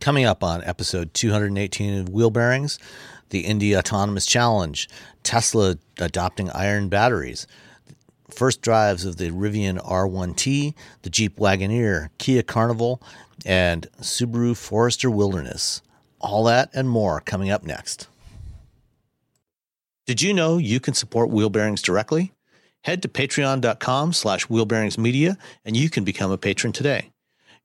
Coming up on episode 218 of Wheel Bearings, the Indy Autonomous Challenge, Tesla adopting iron batteries, first drives of the Rivian R1T, the Jeep Wagoneer, Kia Carnival, and Subaru Forester Wilderness. All that and more coming up next. Did you know you can support Wheel Bearings directly? Head to patreon.com slash wheelbearingsmedia and you can become a patron today.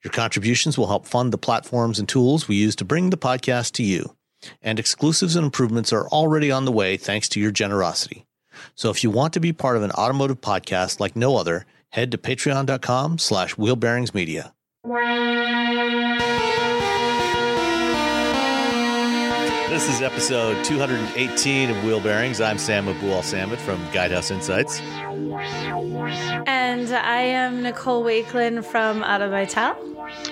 Your contributions will help fund the platforms and tools we use to bring the podcast to you. And exclusives and improvements are already on the way thanks to your generosity. So if you want to be part of an automotive podcast like no other, head to patreon.com slash wheelbearingsmedia. This is episode 218 of Wheel Bearings. I'm Sam Abuelsamid from Guidehouse Insights. And I am Nicole Wakelin from Auto Vital.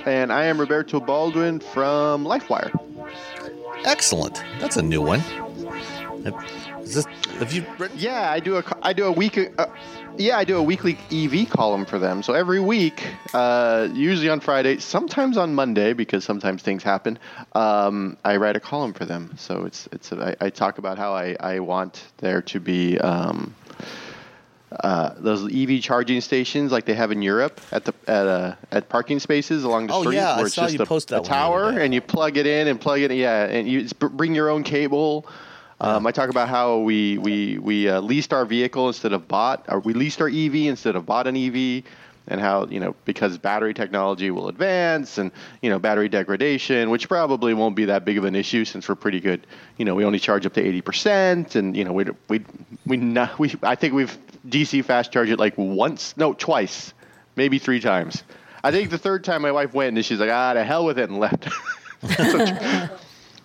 And I am Roberto Baldwin from LifeWire. Excellent. That's a new one. Is this, have you written? Yeah, I do a I do a week. Uh, yeah, I do a weekly EV column for them. So every week, uh, usually on Friday, sometimes on Monday because sometimes things happen. Um, I write a column for them. So it's it's a, I, I talk about how I, I want there to be um, uh, those EV charging stations like they have in Europe at the at uh, at parking spaces along the Oh, street yeah, I where it's saw just you a, post that a tower and you plug it in and plug it in, yeah and you bring your own cable. Um, I talk about how we we we uh, leased our vehicle instead of bought, or we leased our EV instead of bought an EV, and how you know because battery technology will advance and you know battery degradation, which probably won't be that big of an issue since we're pretty good. You know, we only charge up to eighty percent, and you know we we we not we I think we've DC fast charged it like once, no twice, maybe three times. I think the third time my wife went and she's like, ah, to hell with it, and left. so,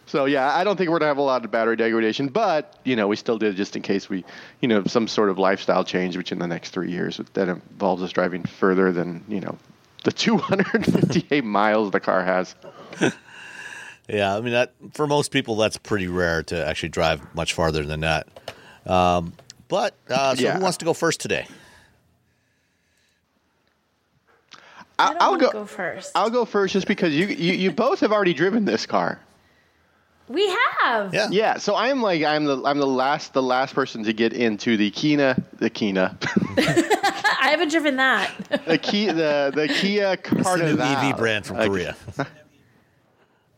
so yeah, I don't think we're gonna have a lot of battery degradation, but you know, we still did just in case we, you know, some sort of lifestyle change, which in the next three years that involves us driving further than you know, the 258 miles the car has. Yeah, I mean that for most people that's pretty rare to actually drive much farther than that. Um, but uh, so Yeah. who wants to go first today? I I, don't I'll wanna go. go first. I'll go first just because you, you you both have already driven this car. We have. Yeah. Yeah, so I'm like I'm the I'm the last the last person to get into the Kina the Kina I haven't driven that. the Kia the the Kia It's the new EV brand from Uh, Korea.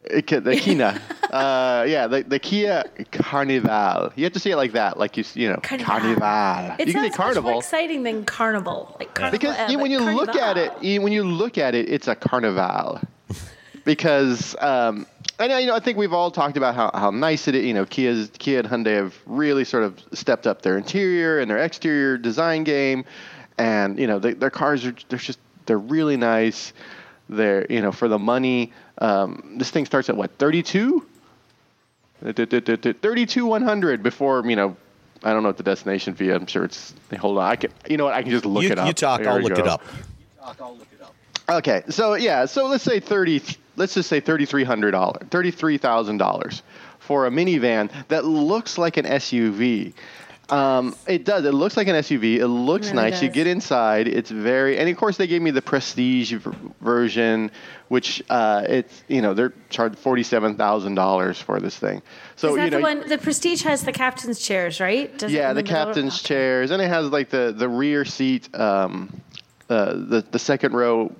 The Kina. uh, yeah, the, the Kia Carnival. You have to say it like that, like you s- you know Carnival. Carnival. It you can say sounds much more exciting than carnival. Like carnival, because yeah, when but you look at it, when you look at it, it's a Carnival. because um, I know you know I think we've all talked about how, how nice it is. You know, Kia's Kia and Hyundai have really sort of stepped up their interior and their exterior design game, and you know they, their cars are they're just they're really nice. They're you know for the money. Um, this thing starts at what 32. 32 100 before you know I don't know what the destination fee. I'm sure it's hold on. I can you know what I can just look you, it up. you talk, There I'll look go. it up. Okay, so yeah, so let's say thirty. Let's just say thirty three hundred dollars, thirty three thousand dollars for a minivan that looks like an SUV. Um, it does. It looks like an SUV. It looks really nice. You get inside. It's very, and of course they gave me the Prestige v- version, which uh, it's you know they're charged forty seven thousand dollars for this thing. So you know, the one? The Prestige has the captain's chairs, right? Does yeah, in the captain's chairs, and it has like the the rear seat, um, uh, the the second row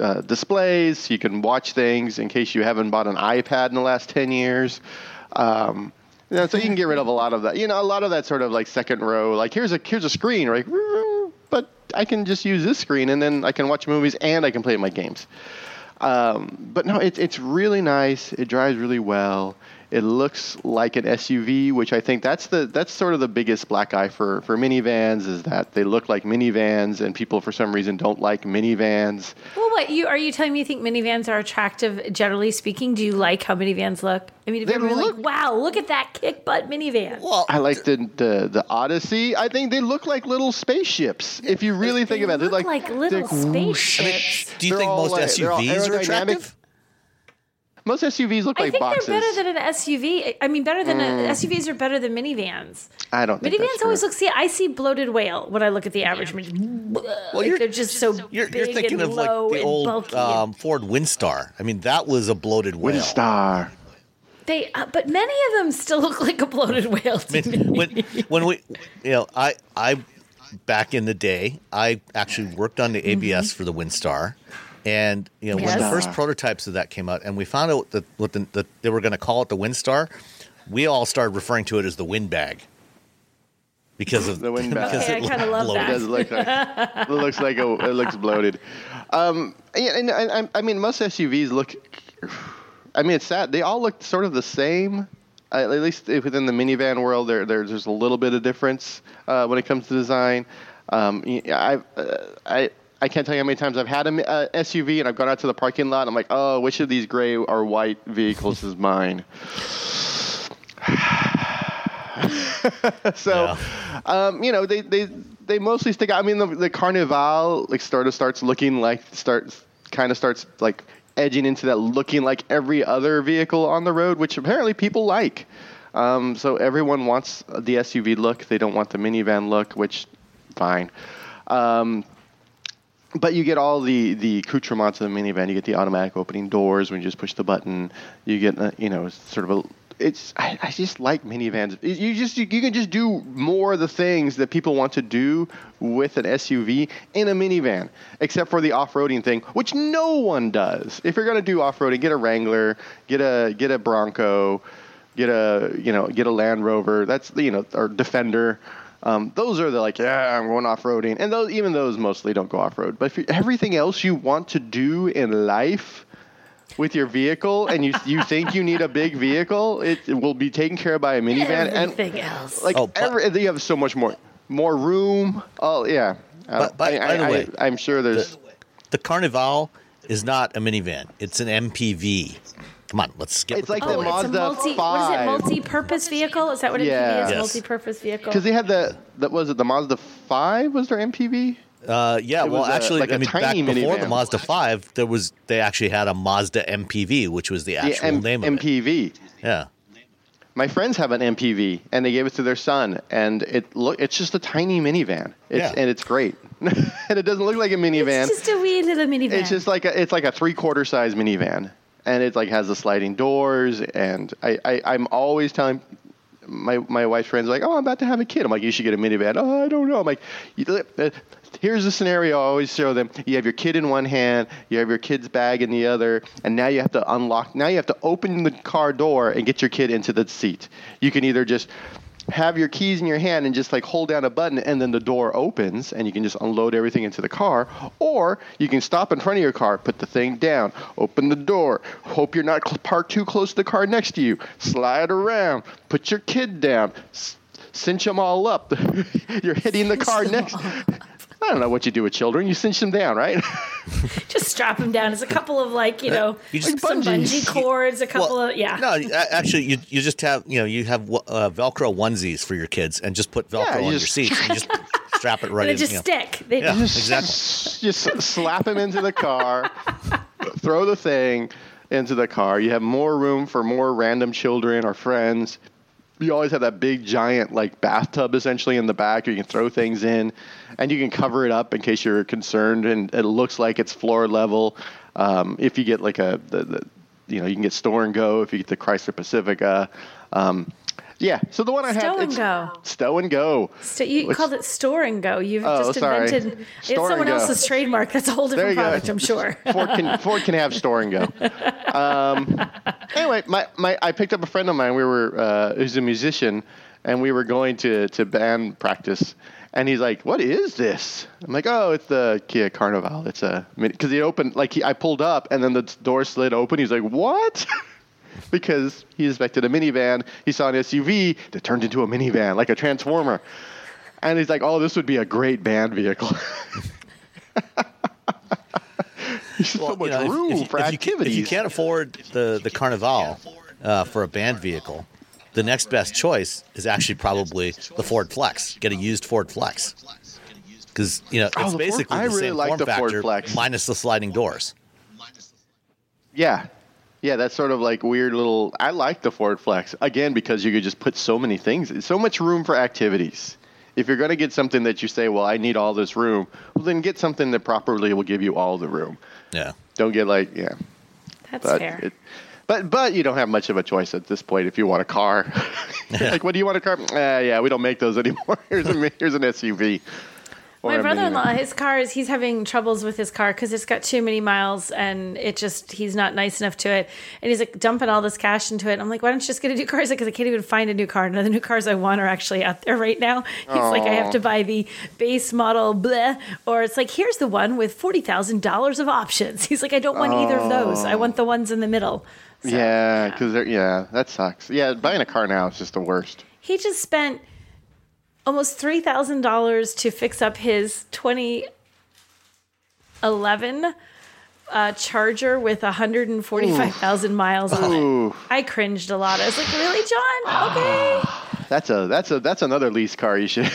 uh, displays. You can watch things in case you haven't bought an iPad in the last ten years. Um, you know, so you can get rid of a lot of that. You know, a lot of that sort of like second row. Like here's a here's a screen, right? But I can just use this screen, and then I can watch movies and I can play my games. Um, but no, it's it's really nice. It drives really well. It looks like an SUV, which I think that's the that's sort of the biggest black eye for for minivans is that they look like minivans, and people for some reason don't like minivans. Well, what you are you telling me you think minivans are attractive generally speaking? Do you like how minivans look? I mean, if They you're look- like, wow, look at that kick butt minivan. Well, I like the, the the Odyssey. I think they look like little spaceships. If you really think They about it, they're like, like little they're- spaceships. do you they're think most like- SUVs are attractive? Most SUVs look like that. I like think boxes. they're better than an SUV. I mean, better than a, SUVs are better than minivans. I don't. Think Minivans that's always true. look. See, I see bloated whale when I look at the average. mini- like you're- they're just so You're, big you're thinking and of like low the old um, Ford Windstar. I mean, that was a bloated whale. Windstar. they, uh, but many of them still look like a bloated whale to I me. when when we, you know, I I back in the day, I actually worked on the ABS for the Windstar, and you know when the. First prototypes of that came out, and we found out that what the, that they were going to call it the Windstar, we all started referring to it as the windbag because of The windbag. because Okay, it was kinda love bloated. It does look like it looks like a, it looks bloated. Um, yeah, and, and, and I mean most SUVs look. I mean it's sad. They all look sort of the same. Uh, at least within the minivan world, there, there there's a little bit of difference uh, when it comes to design. Um, I uh, I. I can't tell you how many times I've had an uh, SUV and I've gone out to the parking lot. And I'm like, oh, which of these gray or white vehicles is mine? so, um, you know, they, they they mostly stick out. I mean, the, the Carnival like sort of starts looking like starts kind of starts like edging into that looking like every other vehicle on the road, which apparently people like. Um, so everyone wants the SUV look. They don't want the minivan look, which fine. Um, but you get all the the accoutrements of the minivan. You get the automatic opening doors when you just push the button. You get uh, you know sort of a. It's I, I just like minivans. You just you, you can just do more of the things that people want to do with an SUV in a minivan, except for the off-roading thing, which no one does. If you're gonna do off-roading, get a Wrangler, get a get a Bronco, get a you know get a Land Rover. That's you know or Defender. Um, those are the like yeah I'm going off roading, and those even those mostly don't go off road. But if you, everything else you want to do in life with your vehicle, and you you think you need a big vehicle, it, it will be taken care of by a minivan. Everything and else. like Oh, but- every, you have so much more more room. Oh yeah. But- don't- by- I, by the I, way, I, am sure there's. The Carnival is not a minivan; it's an MPV. Come on, let's skip. It's like the oh, the it's a Mazda multi. What is it? 5. Multi-purpose vehicle? Is that what it Yeah. is? Yes. Multi-purpose vehicle. Because they had the that was it the Mazda five was their MPV. Uh, yeah, It well, was a- actually, like I a mean, back tiny before the. Mazda Five, there was they actually had a Mazda MPV, which was the The actual M- name of it. MPV. Yeah, My friends have an MPV, and they gave it to their son, and it look it's just a tiny minivan. It's, Yeah. and it's great, and it doesn't look like a minivan. It's just a wee little minivan. It's just like a, it's like a three quarter size minivan, and it like has the sliding doors. And I, I I'm always telling my my wife's friends like, oh, I'm about to have a kid. I'm like, you should get a minivan. Oh, I don't know. I'm like, uh, here's the scenario. I always show them. You have your kid in one hand, you have your kid's bag in the other, and now you have to unlock. Now you have to open the car door and get your kid into the seat. You can either just have your keys in your hand and just like hold down a button and then the door opens and you can just unload everything into the car or you can stop in front of your car put the thing down open the door hope you're not cl- parked too close to the car next to you slide around put your kid down s- cinch them all up you're hitting the car next I don't know what you do with children. You cinch them down, right? just strap them down. It's a couple of like you know You just- some Like bungees. bungee cords, a couple well, of yeah. No, actually, you you just have you know you have uh, Velcro onesies for your kids, and just put Velcro Yeah, you on just- your seats. and you just strap strap it right and in. it just you know. stick. They Yeah, just, exactly. just slap them into the car, throw the thing into the car. You have more room for more random children or friends. You always have that big giant like bathtub essentially in the back. You can throw things in, and you can cover it up in case you're concerned, and it looks like it's floor level. Um, if you get like a the, the you know you can get store and go if you get the Chrysler Pacifica. Um, yeah, so the one I had Stow and go. stow and go. St- you Which- called it store and go. You've Oh, just sorry. invented. It's Store someone else's trademark. That's a whole different you go. product, I'm sure. Ford can Ford can have store and go. Um, anyway, my, my I picked up a friend of mine. We were uh, who's a musician, and we were going to to band practice. And he's like, "What is this?" I'm like, "Oh, it's the Kia Carnival. It's a because he opened like he, I pulled up, and then the door slid open. He's like, "What?" because he expected a minivan. He saw an SUV that turned into a minivan, like a transformer. And he's like, "Oh, this would be a great band vehicle." so Well, much you know, room if, you- for if you, activities. If you can't afford the the Carnival uh, for a band vehicle, the next best choice is actually probably the Ford Flex. Get a used Ford Flex because you know Oh, it's the Ford- basically I the really same like form the Ford factor Flex. minus the sliding doors. Yeah. Yeah, that's sort of like weird little. I like the Ford Flex again because you could just put so many things, so much room for activities. If you're going to get something that you say, well, I need all this room, well, then get something that properly will give you all the room. Yeah. Don't get like, yeah. That's But fair. it, but but you don't have much of a choice at this point if you want a car. like, what do you want a car? Uh, yeah, we don't make those anymore. here's a here's an SUV. My brother-in-law, his car is he's having troubles with his car because it's got too many miles and it just he's not nice enough to it, and he's like dumping all this cash into it. I'm like, why don't you just get a new car? He's like, because I can't even find a new car. None of the new cars I want are actually out there right now. He's like, I have to buy the base model, bleh, or it's like here's the one with forty thousand dollars of options. He's like, I don't want either of those. I want the ones in the middle. So, Yeah, because yeah, that sucks. Yeah, buying a car now is just the worst. he just spent almost three thousand dollars to fix up his 2011 uh, Charger with 145,000 miles on it. I cringed a lot. I was like, "Really, John? Okay." That's a that's a that's another lease car. You should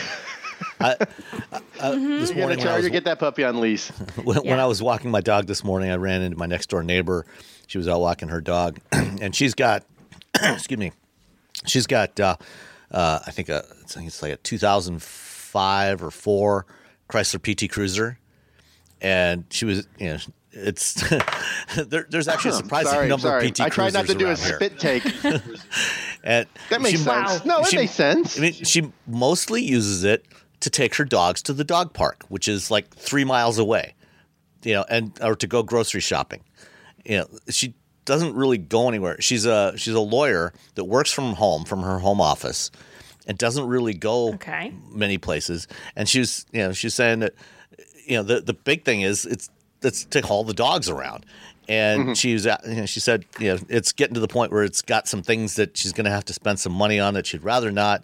This get a morning, when I, Charger, was, get that puppy on lease. when, when I was walking my dog this morning, I ran into my next door neighbor. She was out walking her dog, and she's got, excuse me, she's got, uh, uh, I think, a, I think it's like a 2005 or four Chrysler PT Cruiser, and she was, you know, it's there, there's actually a surprising sorry, number sorry. of PT I tried not to do a around here. spit take. And That makes sense. Wow. No, it she- makes sense. I mean, she mostly uses it to take her dogs to the dog park, which is like three miles away, you know, and or to go grocery shopping. You know, she doesn't really go anywhere. She's a she's a lawyer that works from home, from her home office, and doesn't really go Okay. many places. And she was, you know, she's saying that, you know, the the big thing is it's it's to haul the dogs around. And mm-hmm. she was, at- you know, she said, you know, it's getting to the point where it's got some things that she's going to have to spend some money on that she'd rather not.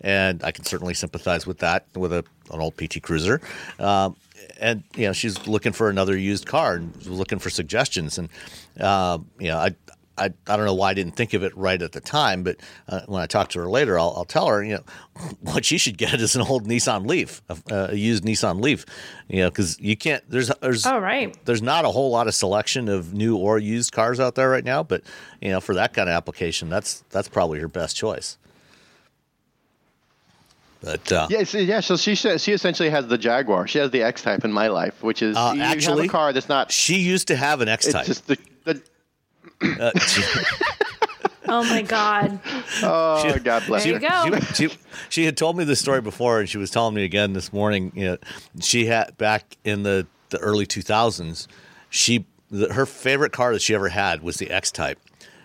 And I can certainly sympathize with that with a an old PT Cruiser. Um, and you know, she's looking for another used car and looking for suggestions. And uh, you know, I. I, I don't know why I didn't think of it right at the time, but uh, when I talk to her later, I'll, I'll tell her, you know, what she should get is an old Nissan Leaf, a, a used Nissan Leaf, you know, because you can't. There's there's Oh, right. there's not a whole lot of selection of new or used cars out there right now, but you know, for that kind of application, that's that's probably her best choice. But uh, Yeah, so, yeah. So she she essentially has the Jaguar. She has the X Type in my life, which is Uh, you have actually, a car that's not. she used to have an X It's Type. just the. the Uh, she- Oh my God. oh God bless There you. you go. She, she, she had told me this story before, and she was telling me again this morning. You know, she had back in the, the early 2000s, she the, her favorite car that she ever had was the X Type.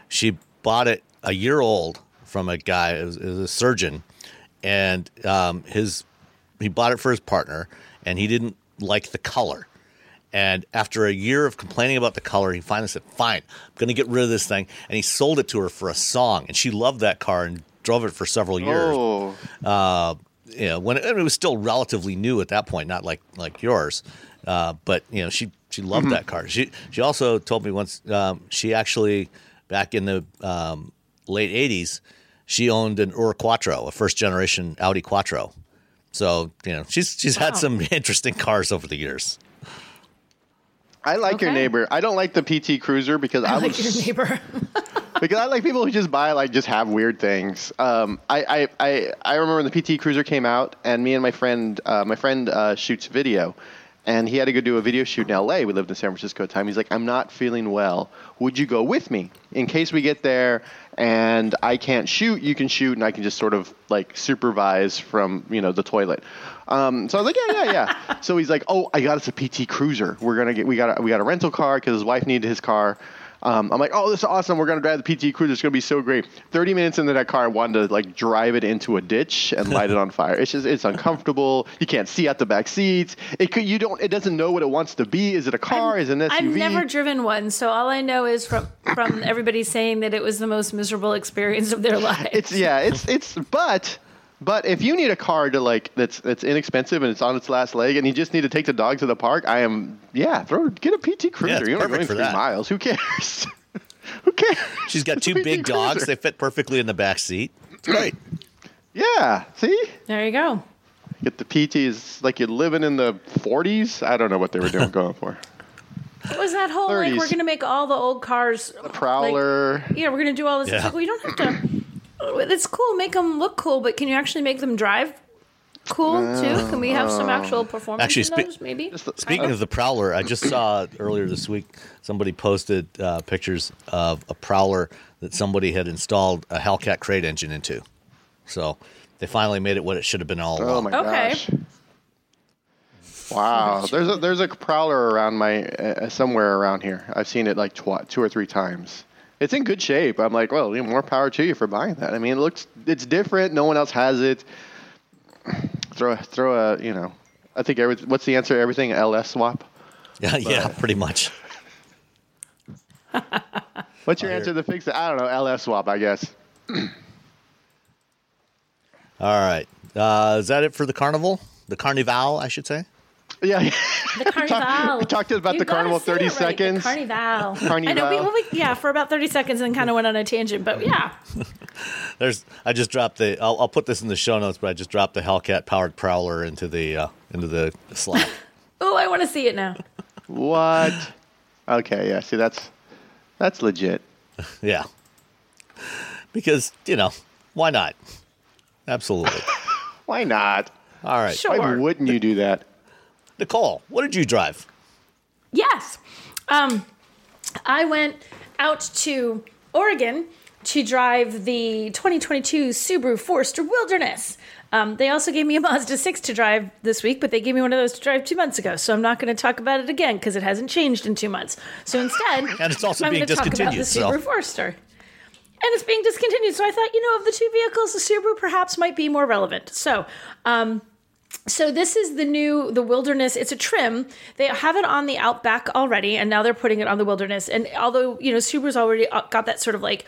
She bought it a year old from a guy, it was, it was a surgeon, and um, his he bought it for his partner, and he didn't like the color. And after a year of complaining about the color, he finally said, "Fine, I'm going to get rid of this thing." And he sold it to her for a song, and she loved that car and drove it for several years. Oh, Uh, you know, when it, it was still relatively new at that point, not like like yours. Uh, but you know, she she loved that car. She she also told me once um, she actually back in the um, late '80s, she owned an Ur Quattro, a first generation Audi Quattro, So you know, she's she's had some interesting cars over the years. I like your neighbor. I don't like the PT Cruiser because I, I like was your neighbor. because I like people who just buy like just have weird things. Um, I, I, I, I remember when the PT Cruiser came out, and me and my friend, uh, my friend uh, shoots video, and he had to go do a video shoot in L.A. We lived in San Francisco at the time. He's like, "I'm not feeling well. Would you go with me in case we get there and I can't shoot? You can shoot, and I can just sort of like supervise from you know the toilet." Um, so I was like, "Yeah, yeah, yeah." so he's like, "Oh, I got us a PT Cruiser. We're gonna get we got a, we got a rental car because his wife needed his car." Um, I'm like, oh, this is awesome. We're gonna drive the PT Cruiser. It's gonna be so great. Thirty minutes into that car, I wanted to like drive it into a ditch and light it on fire. It's just it's uncomfortable. You can't see out the back seats. It could you don't. It doesn't know what it wants to be. Is it a car? is it an SUV? I've never driven one, so all I know is from from everybody saying that it was the most miserable experience of their life. It's yeah. It's it's but. But if you need a car to like that's that's inexpensive and it's on its last leg and you just need to take the dog to the park, I am yeah, throw get a PT Cruiser. it's You're not going for three that. miles. Who cares? Who cares? She's got two PT big dogs. They fit perfectly in the back seat. It's great. Yeah. See. there you go. Get the PTs like you're living in the 40s. I don't know what they were doing going for. What was that whole like we're gonna make all the old cars The Prowler. Like, yeah, we're gonna do all this. It's Yeah. like, well, you don't have to. It's cool, make them look cool, but can you actually make them drive cool too? Can we have some actual performance Actually, in spe- those? Maybe. The- Speaking of the Prowler, I just saw earlier this week somebody posted uh, pictures of a Prowler that somebody had installed a Hellcat crate engine into. So they finally made it what it should have been all oh along. my Okay. gosh. Wow, there's a there's a Prowler around my uh, somewhere around here. I've seen it like twi- two or three times. It's in good shape. I'm like, well, more power to you for buying that. I mean, it looks it's different. No one else has it. Throw a, throw a you know, I think every, what's the answer? Everything LS swap. Yeah, yeah, pretty much. What's your answer to fix it? I don't know. LS swap, I guess. All right. Uh, is that it for the carnival? The carnival, I should say. Yeah. The carnival. we talked about You the carnival 30 right, seconds. The carnival. I know. We, well, we, yeah, for about thirty seconds, and kind of went on a tangent. But yeah, There's. I just dropped the. I'll, I'll put this in the show notes, but I just dropped the Hellcat powered Prowler into the uh, into the Slack. oh, I want to see it now. What? Okay, yeah. See, that's that's legit. yeah. Because you know why not? Absolutely. Why not? All right. Sure. Why wouldn't you do that? Nicole, what did you drive? Yes. Um, I went out to Oregon to drive the 2022 Subaru Forester Wilderness. Um, they also gave me a Mazda 6 to drive this week, but they gave me one of those to drive two months ago. So I'm not going to talk about it again because it hasn't changed in two months. So instead, And it's also I'm being about the discontinued, so- Subaru Forester. And it's being discontinued. So I thought, you know, of the two vehicles, the Subaru perhaps might be more relevant. So, um, so this is the new the wilderness it's a trim. They have it on the outback already and now they're putting it on the wilderness. And although you know subaru's already uh, got that sort of like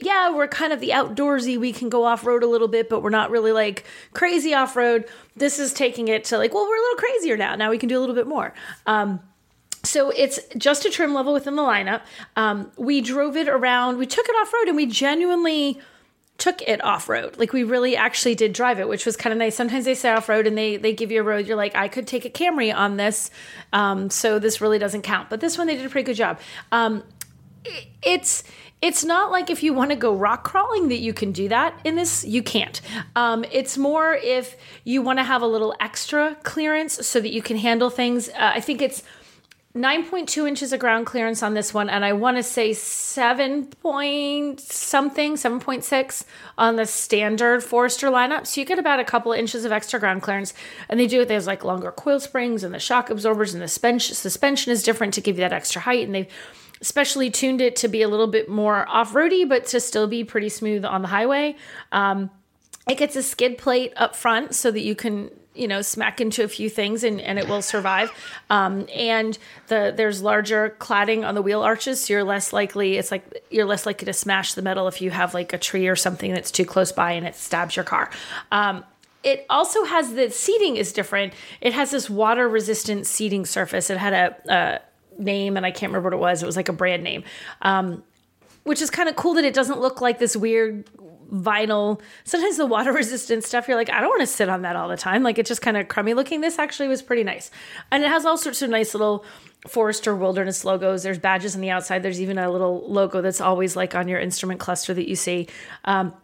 yeah we're kind of the outdoorsy we can go off-road a little bit but we're not really like crazy off-road this is taking it to like well we're a little crazier now. Now we can do a little bit more. Um, so it's just a trim level within the lineup. Um, we drove it around, we took it off road, and we genuinely took it off road. Like we really actually did drive it, which was kind of nice. Sometimes they say off road and they they give you a road. You're like, I could take a Camry on this, um, so this really doesn't count. But this one they did a pretty good job. Um, it- it's it's not like if you want to go rock crawling that you can do that in this you can't um, it's more if you want to have a little extra clearance so that you can handle things uh, i think it's 9.2 inches of ground clearance on this one, and I want to say 7 point something, 7.6 on the standard Forester lineup. So you get about a couple of inches of extra ground clearance, and they do it. There's like longer coil springs and the shock absorbers, and the suspension, is different to give you that extra height, and they've especially tuned it to be a little bit more off-roady, but to still be pretty smooth on the highway. Um, it gets a skid plate up front so that you can you know smack into a few things and, and it will survive. Um, and the there's larger cladding on the wheel arches so you're less likely it's like you're less likely to smash the metal if you have like a tree or something that's too close by and it stabs your car. Um, it also has the seating is different. It has this water resistant seating surface. It had a, a name and i can't remember what it was. It was like a brand name. Um, which is kind of cool that it doesn't look like this weird vinyl. Sometimes the water resistant stuff, you're like, I don't want to sit on that all the time. Like it's just kind of crummy looking. This actually was pretty nice. And it has all sorts of nice little Forester Wilderness logos. There's badges on the outside. There's even a little logo that's always like on your instrument cluster that you see. Um,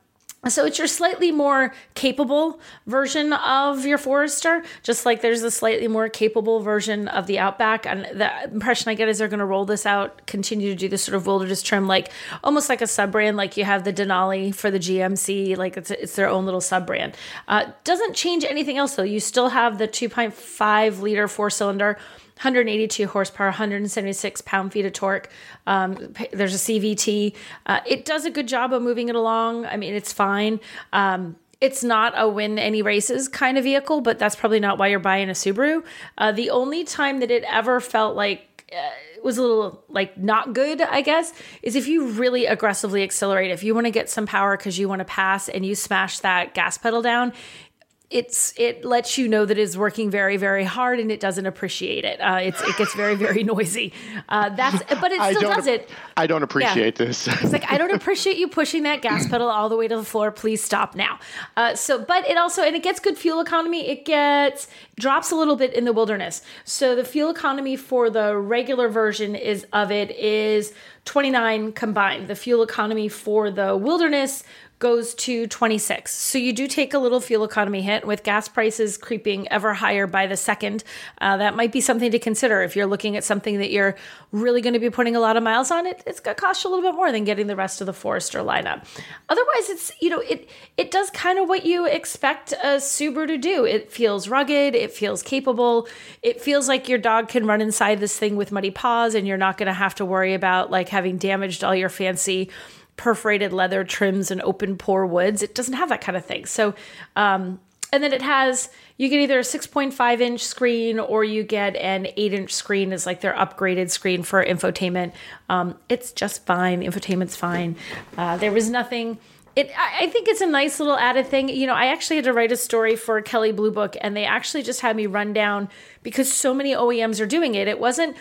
so it's your slightly more capable version of your Forester, just like there's a slightly more capable version of the Outback. And the impression I get is they're going to roll this out, continue to do this sort of wilderness trim, like almost like a sub brand, like you have the Denali for the GMC, like it's it's their own little sub brand. Uh, doesn't change anything else though. You still have the 2.5 liter four cylinder 182 horsepower, 176 pound feet of torque. Um, there's a CVT. Uh, it does a good job of moving it along. I mean, it's fine. Um, it's not a win any races kind of vehicle, but that's probably not why you're buying a Subaru. Uh, the only time that it ever felt like uh, it was a little like not good, I guess, is if you really aggressively accelerate. If you want to get some power because you want to pass and you smash that gas pedal down, it's it lets you know that it's working very very hard and it doesn't appreciate it. Uh, it's it gets very very noisy. Uh, that's but it still does it. I don't appreciate yeah. this. it's like I don't appreciate you pushing that gas pedal all the way to the floor. Please stop now. Uh, so, but it also and it gets good fuel economy. It gets drops a little bit in the wilderness. So the fuel economy for the regular version is of it is 29 combined. The fuel economy for the wilderness goes to 26. So you do take a little fuel economy hit with gas prices creeping ever higher by the second. Uh, that might be something to consider if you're looking at something that you're really going to be putting a lot of miles on. It, it's going to cost you a little bit more than getting the rest of the Forester lineup. Otherwise, it's you know it it does kind of what you expect a Subaru to do. It feels rugged. It feels capable. It feels like your dog can run inside this thing with muddy paws, and you're not going to have to worry about like having damaged all your fancy perforated leather trims and open pore woods. It doesn't have that kind of thing. So, um, and then it has you get either a 6.5 inch screen or you get an 8 inch screen as like their upgraded screen for infotainment. Um, it's just fine. Infotainment's fine. Uh, there was nothing. It, I think it's a nice little added thing. You know, I actually had to write a story for Kelley Blue Book, and they actually just had me run down because so many OEMs are doing it. It wasn't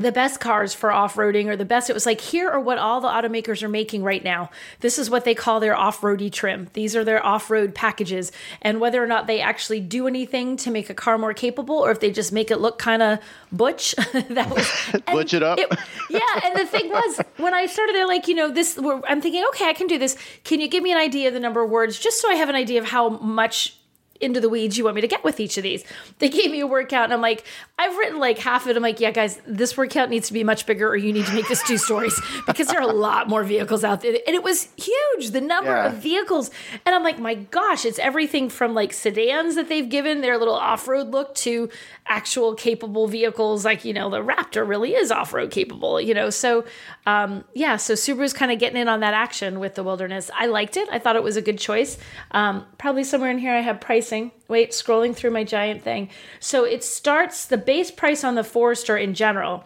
the best cars for off-roading or the best it was like here are what all the automakers are making right now. This is what they call their off-roady trim. These are their off-road packages. And whether or not they actually do anything to make a car more capable or if they just make it look kind of butch that was butch it up. it, yeah and the thing was when i started they're like you know this i'm thinking okay i can do this. Can you give me an idea of the number of words just so i have an idea of how much into the weeds you want me to get with each of these. They gave me a workout, and I'm like, I've written like half of it. I'm like, yeah, guys, this workout needs to be much bigger, or you need to make this two stories because there are a lot more vehicles out there. And it was huge, the number yeah. of vehicles. And I'm like, my gosh, it's everything from like sedans that they've given their little off road look to actual capable vehicles. Like, you know, the Raptor really is off road capable, you know. So, um, yeah, so Subaru's kind of getting in on that action with the Wilderness. I liked it. I thought it was a good choice. Um, probably somewhere in here I have price pricing. Wait, scrolling through my giant thing. So it starts the base price on the Forester in general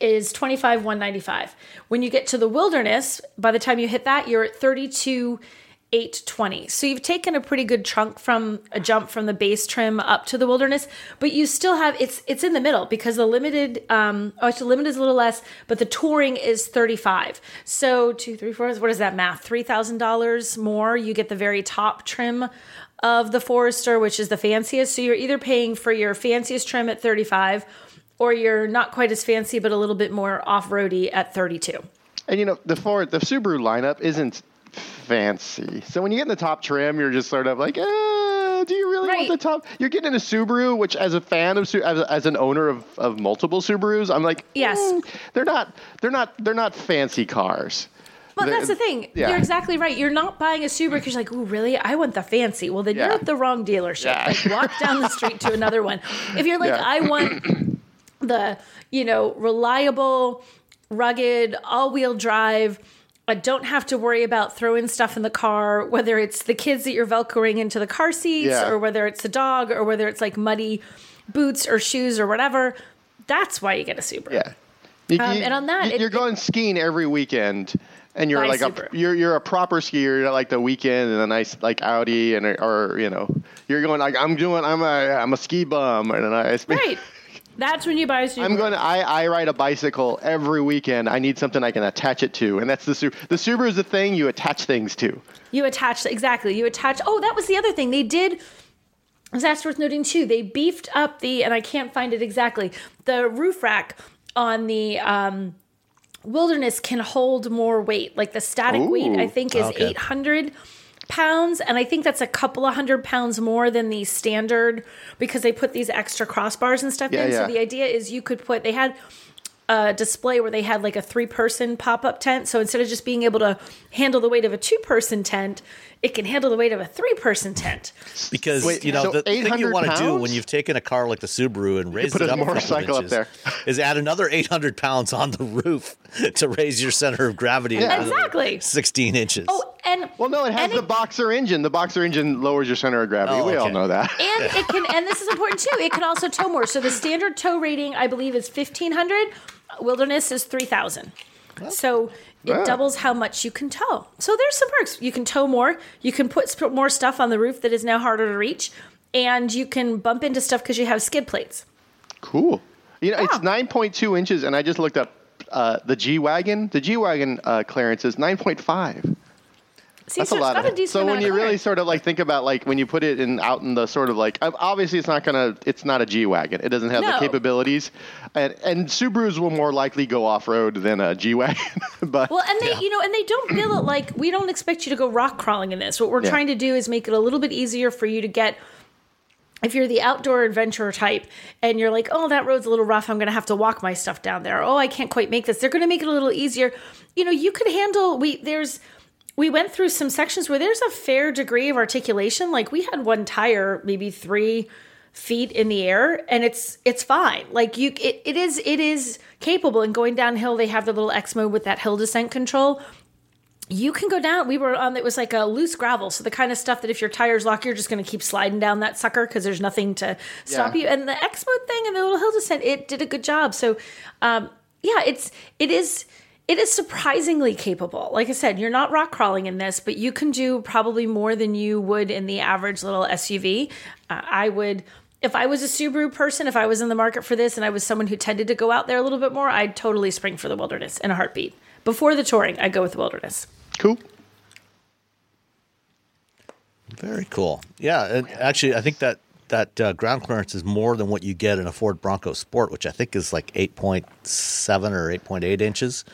is 25 195 when you get to the wilderness by the time you hit that you're at 32 820 so you've taken a pretty good chunk from a jump from the base trim up to the wilderness but you still have it's it's in the middle because the limited um oh it's the limited is a little less but the touring is 35 so two three four what is that math $3000 more you get the very top trim of the Forester, which is the fanciest. So you're either paying for your fanciest trim at 35 or you're not quite as fancy but a little bit more off-roady at 32. And you know, the Ford the Subaru lineup isn't fancy. So when you get in the top trim, you're just sort of like, eh, do you really right. want the top? You're getting a Subaru, which as a fan of as, as an owner of, of multiple Subarus, I'm like, yes, mm, they're not they're not they're not fancy cars. But that's the thing. Yeah. You're exactly right. You're not buying a Subaru because you're like, oh, really? I want the fancy. Well, then yeah. you're at the wrong dealership. Yeah. Like, walk down the street to another one. If you're like, I want the, you know, reliable, rugged, all-wheel drive. I don't have to worry about throwing stuff in the car, whether it's the kids that you're velcroing into the car seats, or whether it's the dog, or whether it's like muddy boots or shoes or whatever. That's why you get a Subaru. Yeah. You, um, and on that, you're it, going skiing every weekend and you're like a you're you're a proper skier. You're like the weekend and a nice like Audi and or you know you're going like I'm doing I'm a I'm a ski bum and a nice right. That's when you buy a Subaru. I'm going to. I, I ride a bicycle every weekend. I need something I can attach it to, and that's the Subaru. The Subaru is the thing you attach things to. You attach exactly. You attach. Oh, that was the other thing they did. That's worth noting too. They beefed up the, and I can't find it exactly. The roof rack on the um, Wilderness can hold more weight. Like the static Ooh. weight, I think, is Okay. 800 pounds, and I think that's a couple of hundred pounds more than the standard because they put these extra crossbars and stuff Yeah, in. yeah. So the idea is you could put. They had a display where they had like a three person pop up tent. So instead of just being able to handle the weight of a two person tent, it can handle the weight of a three person tent. Because Wait, you know so the thing you want to do when you've taken a car like the Subaru and raised it a up a motorcycle up inches, there. is add another 800 pounds on the roof to raise your center of gravity Yeah. Exactly. 16 inches. Oh, and Well, no, it has and the boxer engine. The boxer engine lowers your center of gravity. Oh, we all know that. and it can and this is important too it can also tow more so the standard tow rating i believe is 1500 wilderness is 3000 so it doubles how much you can tow. So there's some perks. You can tow more. You can put sp- more stuff on the roof that is now harder to reach. And you can bump into stuff because you have skid plates. Cool. You know, it's 9.2 inches, and I just looked up uh, the G wagon. The G wagon uh, clearance is 9.5. See, That's so a lot it's got of a decent So when you really sort of like think about like when you put it in out in the sort of like obviously it's not gonna it's not a G wagon. It doesn't have the capabilities, and and Subarus will more likely go off road than a G wagon. but Well, and they, you know, and they don't bill it like we don't expect you to go rock crawling in this. What we're Yeah. trying to do is make it a little bit easier for you to get. If you're the outdoor adventurer type and you're like, oh, that road's a little rough, I'm going to have to walk my stuff down there. Oh, I can't quite make this. They're going to make it a little easier. You know, you could handle. We there's we went through some sections where there's a fair degree of articulation. Like we had one tire, maybe three feet in the air, and it's it's fine. Like you, it, it is it is capable. And going downhill, they have the little X mode with that hill descent control. You can go down. We were on. It was like a loose gravel, so the kind of stuff that if your tires lock, you're just going to keep sliding down that sucker because there's nothing to stop Yeah. you. And the X mode thing and the little hill descent, it did a good job. So, um, yeah, it's it is it is surprisingly capable. Like I said, you're not rock crawling in this, but you can do probably more than you would in the average little SUV. Uh, I would. If I was a Subaru person, if I was in the market for this and I was someone who tended to go out there a little bit more, I'd totally spring for the wilderness in a heartbeat. Before the touring, I'd go with the wilderness. cool. Very cool. Yeah, and actually, I think that that uh, ground clearance is more than what you get in a Ford Bronco Sport, which I think is like eight point seven or eight point eight inches.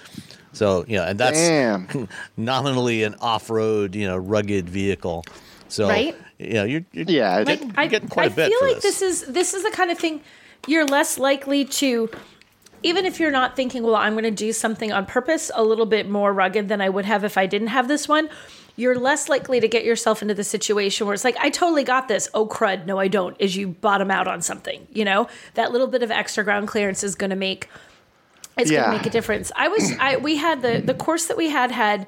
So yeah, and that's Damn. nominally an off-road, you know, rugged vehicle. So Right? you know, you're, you're Yeah, you're Like, getting, I, you're getting quite I a bit I feel for like this. this is this is the kind of thing you're less likely to even if you're not thinking, well, I'm going to do something on purpose a little bit more rugged than I would have if I didn't have this one, you're less likely to get yourself into the situation where it's like, I totally got this. Oh, crud. No, I don't. As you bottom out on something, you know, that little bit of extra ground clearance is going to make it's Yeah. going to make a difference. I was, I we had the the course that we had had.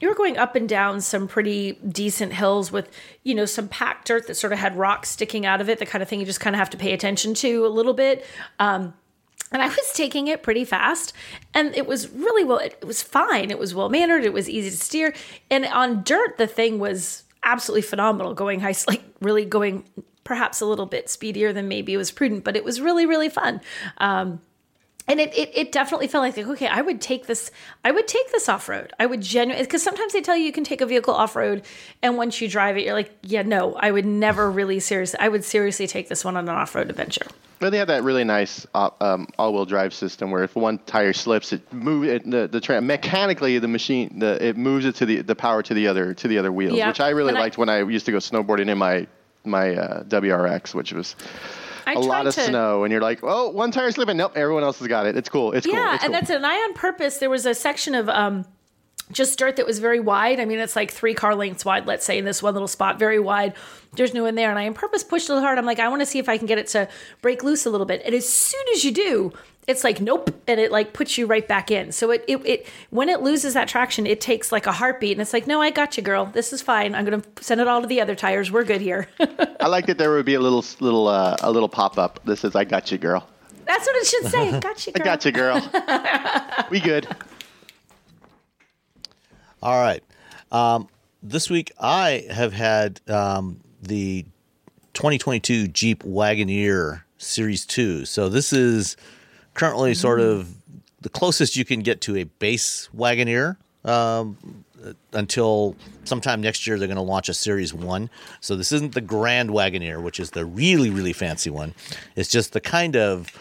You were going up and down some pretty decent hills with, you know, some packed dirt that sort of had rocks sticking out of it. The kind of thing you just kind of have to pay attention to a little bit. Um, and I was taking it pretty fast, and it was really well. It was fine. It was well mannered. It was easy to steer, and on dirt, the thing was absolutely phenomenal. Going high, like really going perhaps a little bit speedier than maybe it was prudent, but it was really really fun. Um, and it, it, it definitely felt like, like okay i would take this i would take this off-road i would genuinely because sometimes they tell you you can take a vehicle off-road and once you drive it you're like yeah no i would never really seriously i would seriously take this one on an off-road adventure Well, they have that really nice uh, um, all-wheel drive system where if one tire slips, it move it, the the tra- mechanically the machine the it moves it to the the power to the other to the other wheels, Yeah. which I really And I- liked when I used to go snowboarding in my my uh, WRX, which was I a lot of to- snow, and you're like, oh, one tire slipping, nope, everyone else has got it. It's cool. It's cool. yeah It's and cool. that's it and i on purpose there was a section of um just dirt that was very wide. I mean, it's like three car lengths wide, let's say, in this one little spot, very wide. There's no one there. And I on purpose pushed a little hard. I'm like, I want to see if I can get it to break loose a little bit. And as soon as you do, it's like, nope. And it like puts you right back in. So it, it, it when it loses that traction, it takes like a heartbeat. And it's like, no, I got you, girl. This is fine. I'm going to send it all to the other tires. We're good here. I like that there would be a little little uh, a little pop up that says, "I got you, girl. That's what it should say. Got you, I girl. got you, girl. we good." All right. Um, this week I have had um, the 2022 Jeep Wagoneer Series 2. So this is currently sort of the closest you can get to a base Wagoneer um, until sometime next year they're going to launch a Series 1. So this isn't the Grand Wagoneer, which is the really, really fancy one. It's just the kind of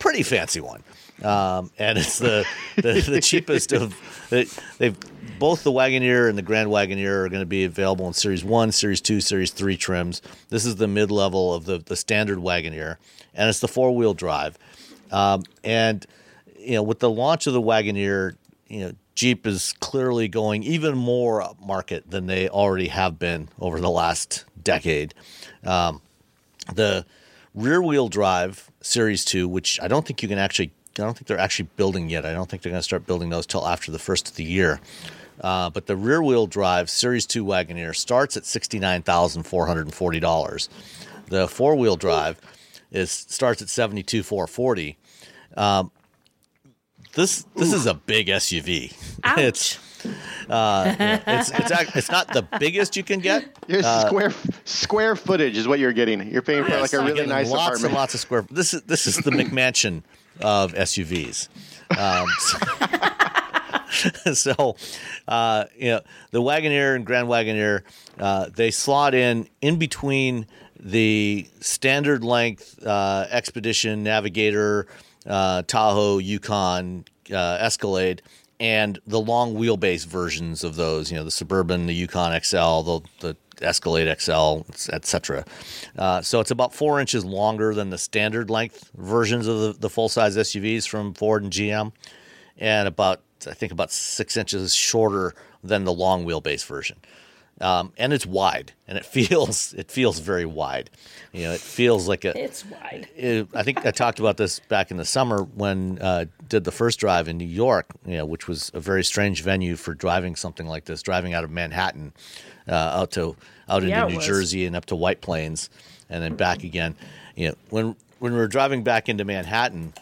pretty fancy one. Um, and it's the, the, the cheapest of they, they've both the Wagoneer and the Grand Wagoneer are going to be available in Series 1, Series 2, Series 3 trims. This is the mid level of the, the standard Wagoneer, and it's the four wheel drive. Um, and you know, with the launch of the Wagoneer, you know, Jeep is clearly going even more upmarket than they already have been over the last decade. Um, the rear wheel drive Series 2, which I don't think you can actually, I don't think they're actually building yet. I don't think they're going to start building those till after the first of the year. Uh, but the rear wheel drive Series 2 Wagoneer starts at $69,440. The four wheel drive is starts at $72,440. Um, this this is a big SUV. Ouch. It's uh, it's it's act- it's not the biggest you can get. Your square square footage is what you're getting. You're paying for like a really getting nice lots apartment. and lots of square. This is this is the McMansion of SUVs. Um, so, so, uh, you know, the Wagoneer and Grand Wagoneer, uh, they slot in in between the standard length uh, Expedition, Navigator, uh, Tahoe, Yukon, uh, Escalade, and the long wheelbase versions of those. You know, the Suburban, the Yukon XL, the the Escalade XL, etc. Uh, so it's about four inches longer than the standard length versions of the, the full size SUVs from Ford and GM, and about I think about six inches shorter than the long wheelbase version. Um, and it's wide, and it feels it feels very wide. You know, it feels like a It's wide. it- I think I talked about this back in the summer when uh, did the first drive in New York, you know, which was a very strange venue for driving something like this, driving out of Manhattan uh, out to out into Yeah, it New was. Jersey and up to White Plains, and then back again. You know, when when we were driving back into Manhattan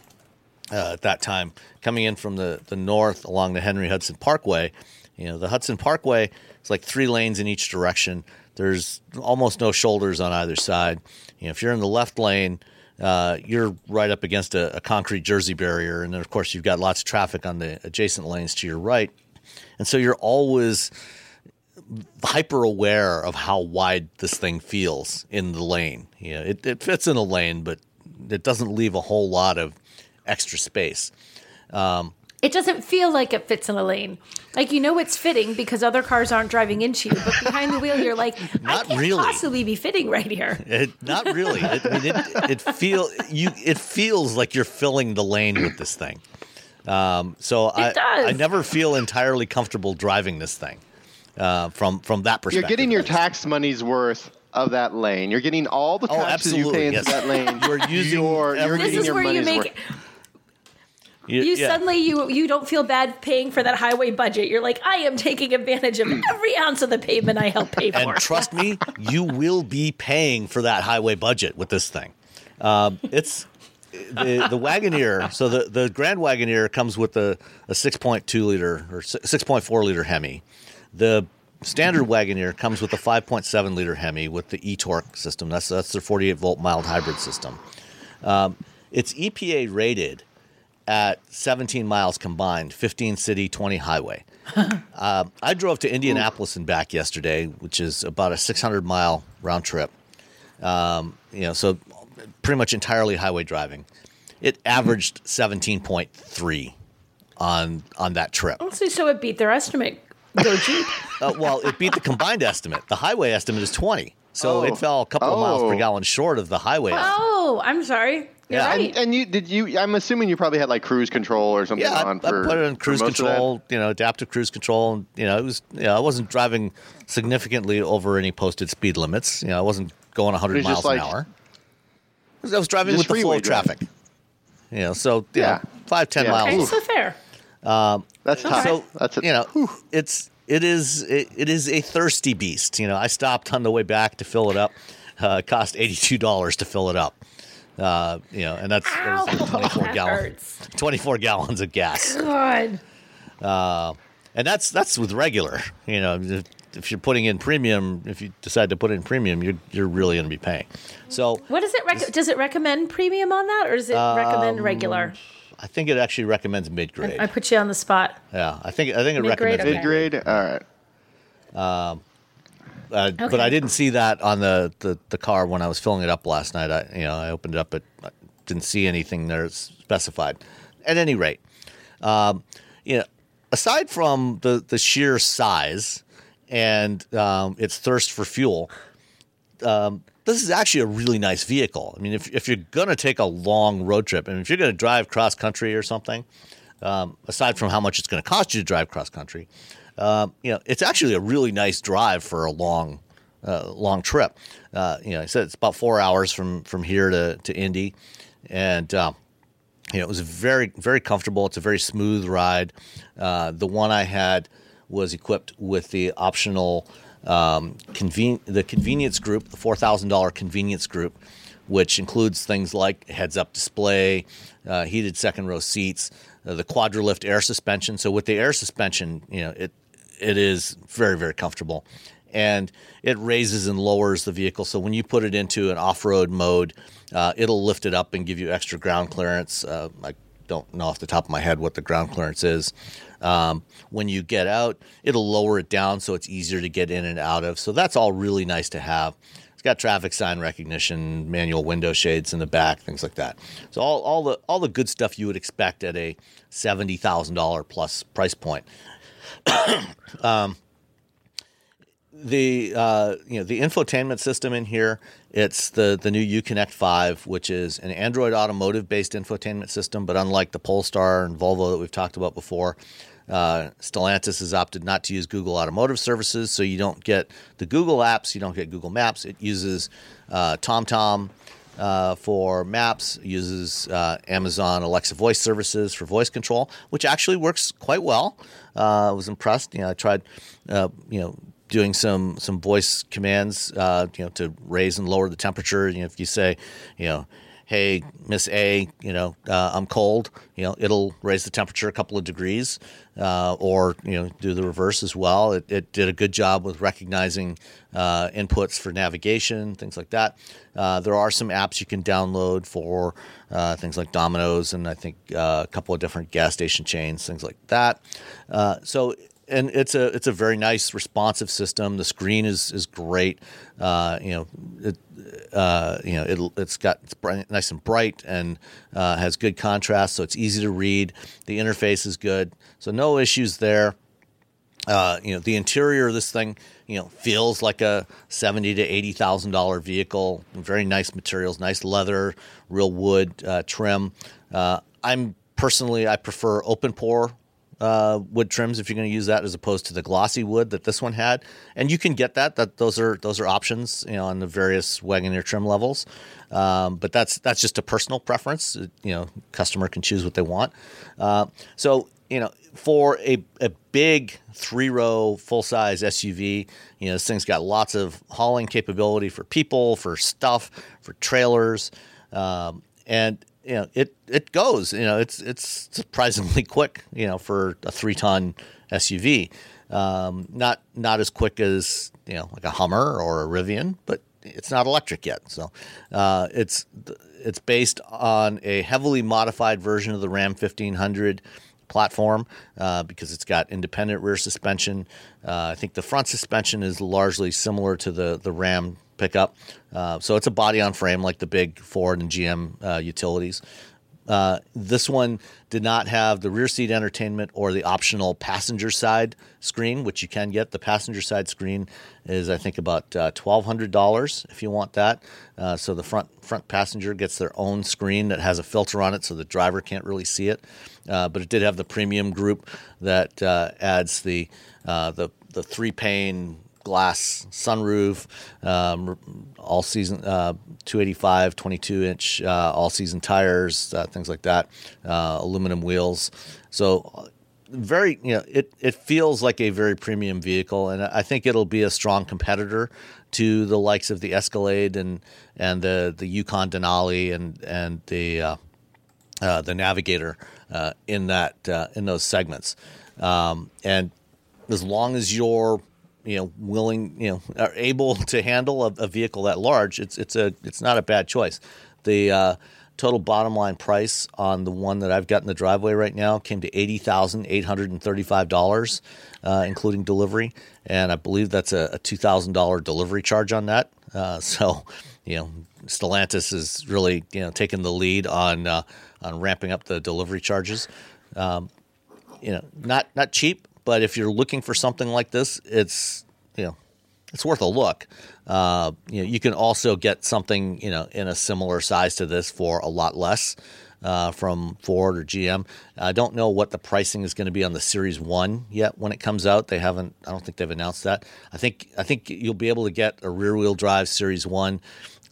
uh, at that time, coming in from the the north along the Henry Hudson Parkway, you know, the Hudson Parkway is like three lanes in each direction. There's almost no shoulders on either side. You know, if you're in the left lane, uh, you're right up against a, a concrete Jersey barrier, and then of course you've got lots of traffic on the adjacent lanes to your right, and so you're always hyper aware of how wide this thing feels in the lane. You know, it, it fits in a lane, but it doesn't leave a whole lot of extra space. It doesn't feel like it fits in a lane. Like you know it's fitting because other cars aren't driving into you, but behind the wheel you're like, Not I can't really. possibly be fitting right here. It, not really. It, I mean, it, it feel you. It feels like you're filling the lane with this thing. Um, so I, does. I never feel entirely comfortable driving this thing uh, from from that perspective. You're getting your tax money's worth of that lane. You're getting all the Oh, taxes you pay into yes. that lane. You're using You're, you're This getting is your where you money's make worth. You- you yeah. suddenly you you don't feel bad paying for that highway budget. You're like, I am taking advantage of every ounce of the pavement I help pay for. And trust me, you will be paying for that highway budget with this thing. Um, it's the the Wagoneer. So the the Grand Wagoneer comes with a, a six point two liter or six point four liter Hemi. The standard Wagoneer comes with a five point seven liter Hemi with the e torque system. That's that's their forty eight volt mild hybrid system. Um, it's EPA rated at 17 miles combined, 15 city, 20 highway. uh, I drove to Indianapolis and back yesterday, which is about a 600 mile round trip. Um, you know, so pretty much entirely highway driving. It averaged 17.3 on on that trip. Honestly, so it beat their estimate. Go Jeep. Uh, well, it beat the combined estimate. The highway estimate is 20, so Oh. it fell a couple of miles per Oh. gallon short of the highway. Oh, I'm sorry. You're Yeah. right. And, and you did you? I'm assuming you probably had like cruise control or something Yeah, I, on I for put it on cruise most of that? control. You know, adaptive cruise control. And, you know, it was. You know, I wasn't driving significantly over any posted speed limits. You know, I wasn't going 100 It's miles just an hour. I was driving Just with the flow freeway of driving. traffic. You know, so you Yeah. know, five ten Yeah. miles. okay, so fair. That's tough. So That's a, you know, it's it is it, it is a thirsty beast. You know, I stopped on the way back to fill it up. Uh, cost eighty two dollars to fill it up. Uh, you know, and that's Ow, twenty four that gallons. Twenty four gallons of gas. God. and that's that's with regular. You know, if you're putting in premium, if you decide to put in premium, you're you're really going to be paying. So What does it rec- does it recommend premium on that or does it Um, recommend regular? I think it actually recommends mid grade. I put you on the spot. Yeah, I think I think it Mid-grade, recommends okay. Mid grade. All right. Uh, But I didn't see that on the, the, the car when I was filling it up last night. I you know I opened it up, but I didn't see anything there specified. At any rate, um, you know, aside from the the sheer size and um, its thirst for fuel, um, this is actually a really nice vehicle. I mean, if if you're gonna take a long road trip, and if you're gonna drive cross country or something, um, aside from how much it's going to cost you to drive cross country, um, you know, it's actually a really nice drive for a long, uh, long trip. Uh, you know, I said it's about four hours from from here to to Indy, and um, you know, it was very very comfortable. It's a very smooth ride. Uh, the one I had was equipped with the optional um, conven- the convenience group, the four thousand dollar convenience group, which includes things like heads up display, uh, heated second row seats, uh, the Quadra-Lift air suspension. So with the air suspension, you know it it is very very comfortable, and it raises and lowers the vehicle. So when you put it into an off road mode, uh, it'll lift it up and give you extra ground clearance. Uh, I don't know off the top of my head what the ground clearance is. Um, when you get out, it'll lower it down so it's easier to get in and out of. So that's all really nice to have. It's got traffic sign recognition, manual window shades in the back, things like that. So all, all the all the good stuff you would expect at a seventy thousand dollar plus price point. um, the uh, you know the infotainment system in here it's the the new uconnect 5 which is an android automotive based infotainment system but unlike the polestar and volvo that we've talked about before uh, stellantis has opted not to use google automotive services so you don't get the google apps you don't get google maps. It uses uh, tomtom uh, for maps uses uh, amazon alexa voice services for voice control which actually works quite well. Uh, i was impressed. You know i tried uh, you know doing some some voice commands, you know, to raise and lower the temperature. You know, if you say, you know, hey Miss A, you know, uh, I'm cold, you know, it'll raise the temperature a couple of degrees, uh, or you know, do the reverse as well. It, it did a good job with recognizing uh, inputs for navigation, things like that. Uh, there are some apps you can download for uh, things like Domino's and I think uh, a couple of different gas station chains, things like that. So and it's a it's a very nice responsive system. The screen is is great. Uh, you know, it, uh, you know it, it's got it's bright, nice and bright and uh, has good contrast, so it's easy to read. The interface is good, so no issues there. Uh, you know, the interior of this thing, you know, feels like a seventy to eighty thousand dollar vehicle. Very nice materials, nice leather, real wood uh, trim. Uh, I'm personally I prefer open pore uh, wood trims if you're going to use that as opposed to the glossy wood that this one had. And you can get that. That those are those are options, you know, on the various Wagoneer trim levels. Um, but that's that's just a personal preference. You know, customer can choose what they want. Uh, so you know, for a, a big three row full size SUV, you know, this thing's got lots of hauling capability for people, for stuff, for trailers, um, and you know it it goes you know it's it's surprisingly quick you know for a three ton SUV um, not not as quick as you know like a Hummer or a Rivian but it's not electric yet. So uh, it's it's based on a heavily modified version of the Ram 1500 platform uh, because it's got independent rear suspension. Uh, I think the front suspension is largely similar to the the Ram pickup. Uh, so it's a body on frame like the big Ford and GM uh, utilities. Uh, this one did not have the rear seat entertainment or the optional passenger side screen, which you can get. The passenger side screen is, I think, about uh, twelve hundred dollars if you want that. Uh, so the front front passenger gets their own screen that has a filter on it, so the driver can't really see it. Uh, but it did have the premium group that adds the the the three pane glass sunroof, um, all season uh, 285, 22 inch uh, all season tires, uh, things like that, aluminum wheels. So very, you know, it, it feels like a very premium vehicle, and I think it'll be a strong competitor to the likes of the Escalade and and the the Yukon Denali and and the uh, uh, the Navigator uh, in that in those segments. Um, and as long as you're you know willing you know are able to handle a, a vehicle that large, it's it's a it's not a bad choice. The uh, total bottom line price on the one that I've got in the driveway right now came to eighty thousand eight hundred and thirty five dollars, uh, including delivery, and I believe that's a, a two thousand dollar delivery charge on that. Uh, so, you know, Stellantis is really you know taking the lead on uh, on ramping up the delivery charges. Um, you know, not not cheap, but if you're looking for something like this, it's you know, it's worth a look. Uh, you know, you can also get something you know in a similar size to this for a lot less. Uh, from Ford or GM. I don't know what the pricing is going to be on the Series One yet when it comes out. They haven't. I don't think they've announced that. I think. I think you'll be able to get a rear-wheel drive Series One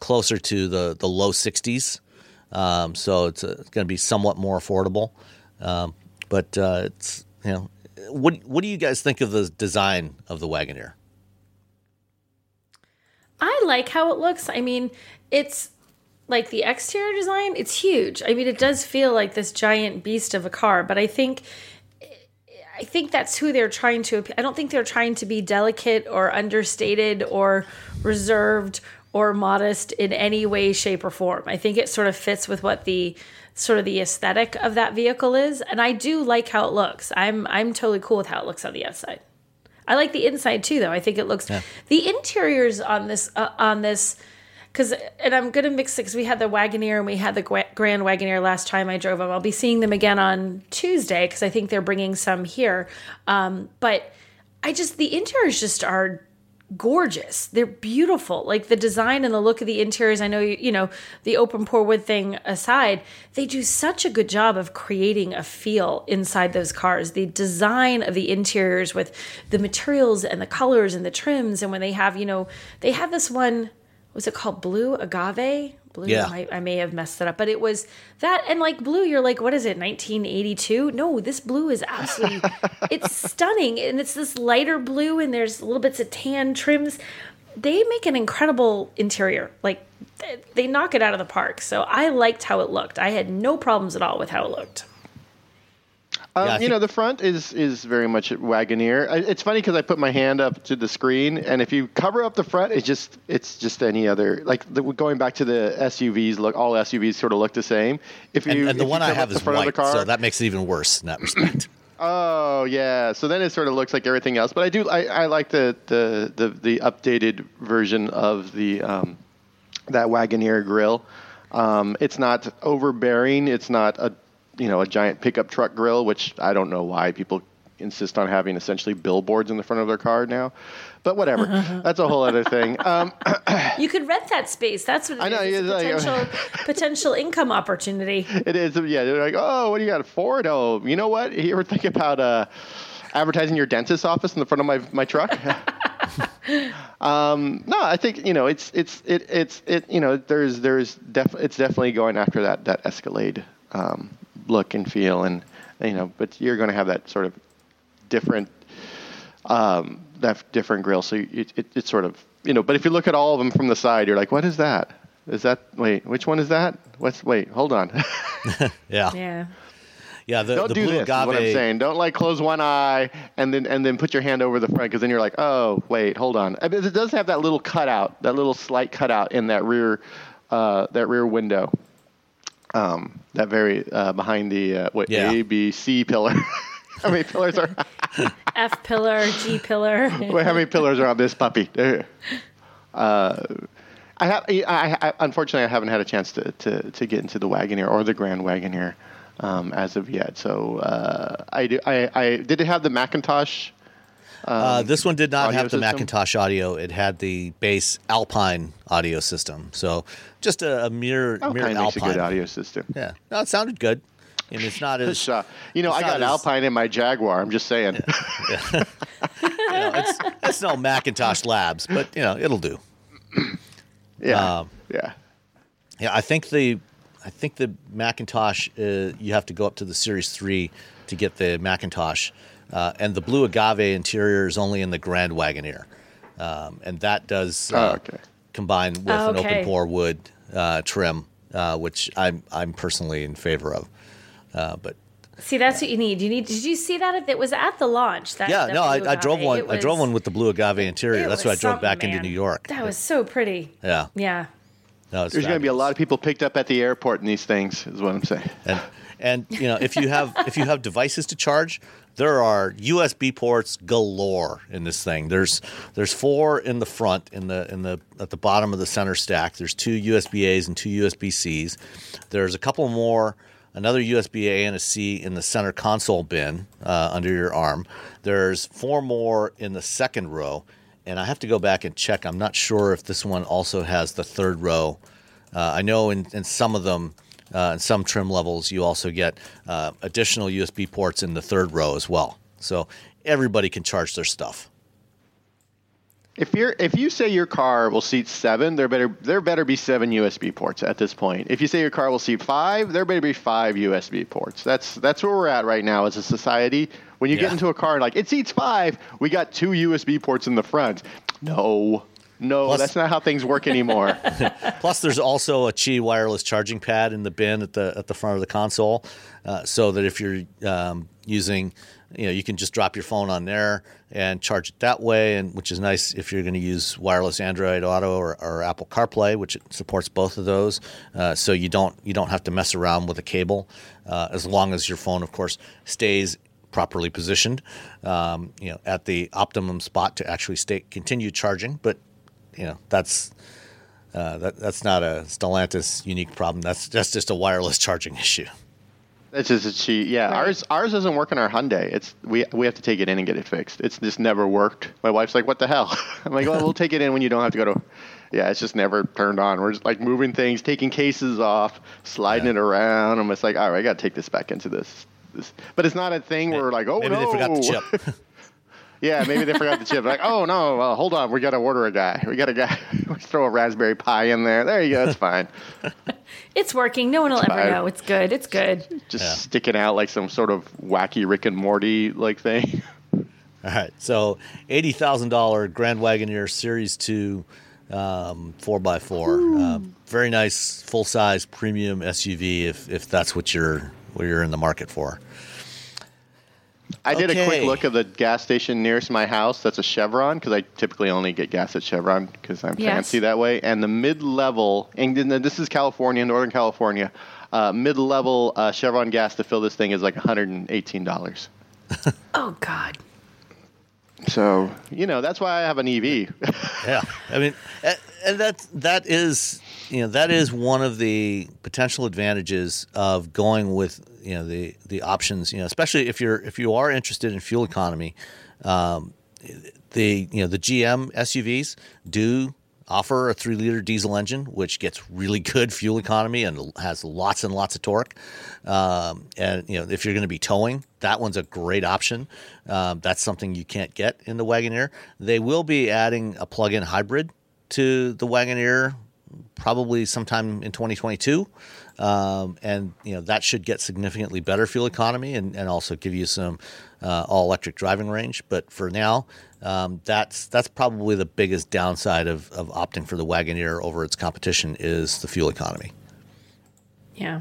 closer to the the low 60s. Um, so it's, uh, it's going to be somewhat more affordable. Um, but uh, it's you know, what what do you guys think of the design of the Wagoneer? I like how it looks. I mean, it's like the exterior design, it's huge. I mean, it does feel like this giant beast of a car, but I think I think that's who they're trying to I don't think they're trying to be delicate or understated or reserved or modest in any way shape or form. I think it sort of fits with what the sort of the aesthetic of that vehicle is, and I do like how it looks. I'm I'm totally cool with how it looks on the outside. I like the inside too, though. I think it looks yeah. the interiors on this uh, on this because and I'm gonna mix it because we had the Wagoneer and we had the Grand Wagoneer last time I drove them. I'll be seeing them again on Tuesday because I think they're bringing some here. Um, but I just the interiors just are gorgeous. They're beautiful. Like the design and the look of the interiors. I know you, you know the open pore wood thing aside, they do such a good job of creating a feel inside those cars. The design of the interiors with the materials and the colors and the trims, and when they have you know they have this one was it called Blue Agave? Blue. Yeah. I, I, may have messed it up, but it was that and like blue. You're like, what is it? 1982? No, this blue is absolutely. it's stunning, and it's this lighter blue, and there's little bits of tan trims. They make an incredible interior. Like they knock it out of the park. So I liked how it looked. I had no problems at all with how it looked. Um, yeah, you know, the front is is very much Wagoneer. It's funny because I put my hand up to the screen, and if you cover up the front, it's just it's just any other like the, going back to the SUVs. Look, all SUVs sort of look the same. If you and, and the one I have is white, car, so that makes it even worse in that respect. Oh yeah, so then it sort of looks like everything else. But I do I, I like the, the the the updated version of the um, that Wagoneer grill. Um, it's not overbearing. It's not a you know a giant pickup truck grill, which I don't know why people insist on having essentially billboards in the front of their car now. But whatever, that's a whole other thing. Um, you could rent that space. That's what I know. Is. potential, like, potential income opportunity. It is. Yeah, they're like, oh, what do you got? Ford? Oh, you know what? You ever think about uh, advertising your dentist's office in the front of my my truck? um, no, I think you know it's it's it, it's it you know there's there's def- it's definitely going after that that Escalade um, look and feel, and you know, but you're going to have that sort of different um, that different grill. So it, it, it's sort of you know. But if you look at all of them from the side, you're like, what is that? Is that wait? Which one is that? What's wait? Hold on. yeah. Yeah. Yeah, the, don't the do blue this. Agave... Is what I'm saying. Don't like close one eye and then and then put your hand over the front because then you're like, oh wait, hold on. I mean, it does have that little cutout, that little slight cutout in that rear uh, that rear window. Um, that very uh, behind the uh, what yeah. A B C pillar. how many pillars are? F pillar, G pillar. Wait, how many pillars are on this puppy? Uh, I have. I, I, unfortunately, I haven't had a chance to, to, to get into the Wagoneer or the Grand Wagoneer um, as of yet. So uh, I do. I, I did have the McIntosh uh, um, this one did not have the system? McIntosh audio. It had the base Alpine audio system. So just a, a mere Alpine mere makes Alpine. a good audio system. Yeah, no, it sounded good. And it's not as uh, you know. I got as, Alpine in my Jaguar. I'm just saying. Yeah, yeah. you know, it's, it's no McIntosh Labs, but you know it'll do. Yeah, um, yeah, yeah. I think the I think the McIntosh uh, you have to go up to the Series Three to get the McIntosh. Uh, and the blue agave interior is only in the Grand Wagoneer, um, and that does uh, oh, okay. combine with oh, okay. an open pore wood uh, trim, uh, which I'm I'm personally in favor of. Uh, but See, that's what you need. You need. Did you see that? It was at the launch. That, yeah, that no, I, I drove one. It I drove was- one with the blue agave interior. That's why I drove back something, into. New York. That was so pretty. yeah, Yeah. no, There's going to be a lot of people picked up at the airport in these things, is what I'm saying. and and you know if you have if you have devices to charge there are USB ports galore in this thing. There's there's four in the front in the in the at the bottom of the center stack. There's two USB A's and two USB C's. There's a couple more another USB A and a C in the center console bin uh, under your arm. There's four more in the second row. And I have to go back and check. I'm not sure if this one also has the third row. Uh, I know in, in some of them, uh, in some trim levels, you also get uh, additional USB ports in the third row as well. So everybody can charge their stuff. If you're if you say your car will seat seven, there better there better be seven USB ports at this point. If you say your car will seat five, there better be five USB ports. That's that's where we're at right now as a society. When you Yeah. get into a car and like it seats five, we got two USB ports in the front. No, no, Plus- that's not how things work anymore. Plus, there's also a Qi wireless charging pad in the bin at the at the front of the console, uh, so that if you're um, using, you know, you can just drop your phone on there and charge it that way, and which is nice if you're going to use wireless Android Auto or, or Apple CarPlay, which it supports both of those. Uh, so you don't you don't have to mess around with a cable, uh, as long as your phone, of course, stays properly positioned, um, you know, at the optimum spot to actually stay continue charging. But you know, that's uh, that, that's not a Stellantis unique problem. That's that's just a wireless charging issue. That's just a cheat. Yeah, Right. ours ours doesn't work in our Hyundai. It's we we have to take it in and get it fixed. It's just never worked. My wife's like, "What the hell?" I'm like, "Well, we'll take it in when you don't have to go to." Yeah, it's just never turned on. We're just like moving things, taking cases off, sliding Yeah. it around. I'm just like, "All right, I got to take this back into this." This, but it's not a thing where we're like, "Oh Maybe no!" they forgot the chip. yeah, maybe they forgot the chip. Like, "Oh no, well, hold on, we got to order a guy. We got a guy. Let's throw a Raspberry Pi in there. There you go. That's fine." It's working. No one will ever fine. know. It's good. It's good. Just Yeah. sticking out like some sort of wacky Rick and Morty like thing. All right, so eighty thousand dollar Grand Wagoneer Series Two, um, four x four, uh, very nice full size premium SUV if if that's what you're what you're in the market for. I did a quick look of the gas station nearest my house. That's a Chevron because I typically only get gas at Chevron because I'm Yes. fancy that way. And the mid-level, and this is California, Northern California, uh, mid-level uh, Chevron gas to fill this thing is like 118 dollars. Oh God. So you know that's why I have an E EV. Yeah, I mean, and that that is you know that is one of the potential advantages of going with you know the the options. You know, especially if you're if you are interested in fuel economy, um, the you know the GM SUVs do offer a three liter diesel engine, which gets really good fuel economy and has lots and lots of torque. Um, and you know, if you're going to be towing, that one's a great option. Um, that's something you can't get in the Wagoneer. They will be adding a plug-in hybrid to the Wagoneer probably sometime in 2022. Um, and you know that should get significantly better fuel economy and, and also give you some uh, all electric driving range. But for now, um, that's that's probably the biggest downside of, of opting for the Wagoneer over its competition is the fuel economy. Yeah.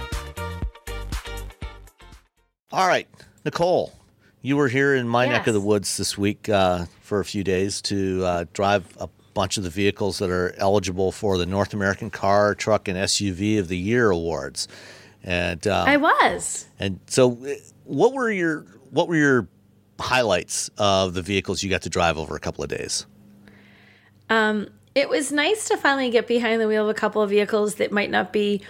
All right, Nicole, you were here in my neck of the woods this week uh, for a few days to uh, drive a bunch of the vehicles that are eligible for the North American Car, Truck, and SUV of the Year awards. And um, I was. and so, uh, what were your what were your highlights of the vehicles you got to drive over a couple of days? Um, it was nice to finally get behind the wheel of a couple of vehicles that might not be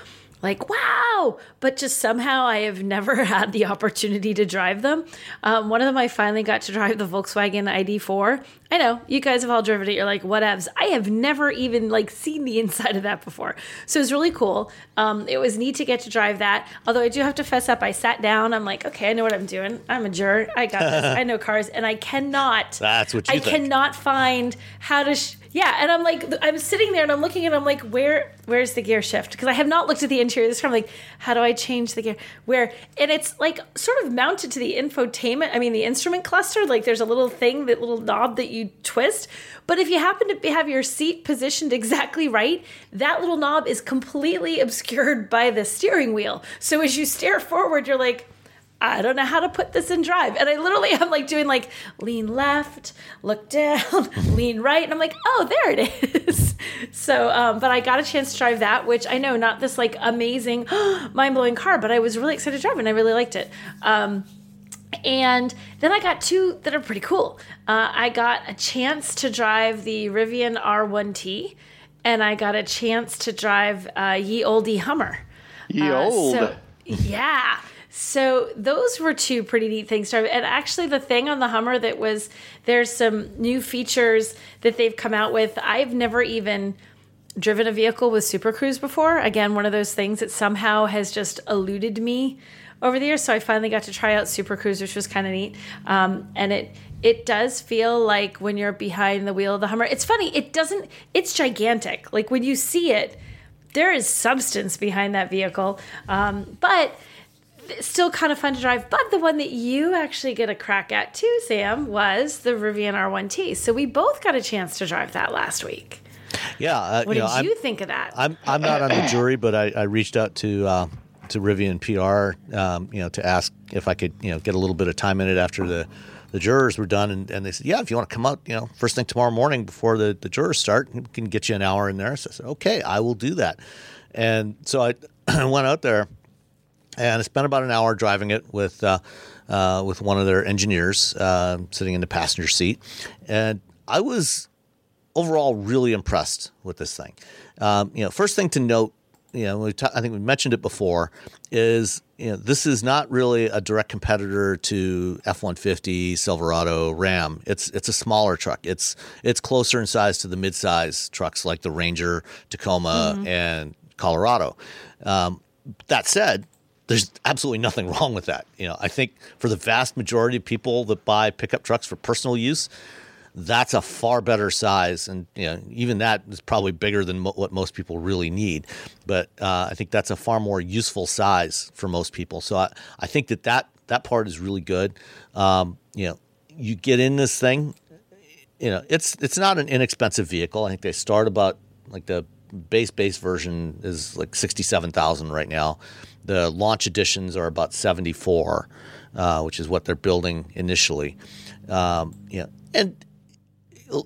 like wow! But just somehow i have never had the opportunity to drive them. Um, one of them i finally got to drive the volkswagen id4 i know you guys have all driven it. You're like whatevs. I have never even like seen the inside of that before. So it was really cool. Um, it was neat to get to drive that. Although i do have to fess up i sat down. I'm like okay i know what i'm doing. I'm a jerk. i got this. I know cars. And i cannot That's what you i think. cannot find how to sh- yeah, and I'm like, I'm sitting there and I'm looking and I'm like, where, where's the gear shift? Because I have not looked at the interior this time. Like, how do I change the gear? Where? And it's like sort of mounted to the infotainment. I mean, the instrument cluster. Like, there's a little thing, that little knob that you twist. But if you happen to have your seat positioned exactly right, that little knob is completely obscured by the steering wheel. So as you stare forward, you're like. I don't know how to put this in drive. And I literally am like doing like lean left, look down, lean right. And I'm like, oh, there it is. So, um, but I got a chance to drive that, which I know not this like amazing, mind blowing car, but I was really excited to drive and I really liked it. Um, and then I got two that are pretty cool. Uh, I got a chance to drive the Rivian R1T, and I got a chance to drive uh, Ye Oldie Hummer. Ye Uh, old. so- yeah. So those were two pretty neat things. And actually, the thing on the Hummer that was there's some new features that they've come out with. I've never even driven a vehicle with Super Cruise before. Again, one of those things that somehow has just eluded me over the years. So I finally got to try out Super Cruise, which was kind of neat. Um, and it it does feel like when you're behind the wheel of the Hummer. It's funny. It doesn't. It's gigantic. Like when you see it, there is substance behind that vehicle. Um, but still kind of fun to drive. But the one that you actually get a crack at too, Sam, was the Rivian R1T. So we both got a chance to drive that last week. Yeah, uh, What you did know, I'm- you think of that? I'm I'm not on the jury, but I, I reached out to uh, to Rivian PR, um, you know, to ask if I could, you know, get a little bit of time in it after the the jurors were done, and, and they said, yeah, if you want to come out, you know, first thing tomorrow morning before the the jurors start, we can get you an hour in there. So I said, okay, I will do that, and so I went out there and I spent about an hour driving it with uh, uh, with one of their engineers uh, sitting in the passenger seat, and I was overall really impressed with this thing. Um, you know, first thing to note, you know, we ta- I think we mentioned it before, is you know this is not really a direct competitor to F one fifty, Silverado, Ram. It's it's a smaller truck. It's it's closer in size to the midsize trucks like the Ranger, Tacoma, and Colorado. Um, that said, there's absolutely nothing wrong with that. You know, I think for the vast majority of people that buy pickup trucks for personal use, that's a far better size, and you know, even that is probably bigger than mo- what most people really need. But uh, I think that's a far more useful size for most people. So I, I think that, that that part is really good. Um, you know, you get in this thing, you know, it's it's not an inexpensive vehicle. I think they start about like the base base version is like sixty seven thousand right now. The launch editions are about seventy four, uh, which is what they're building initially. Um, you know, and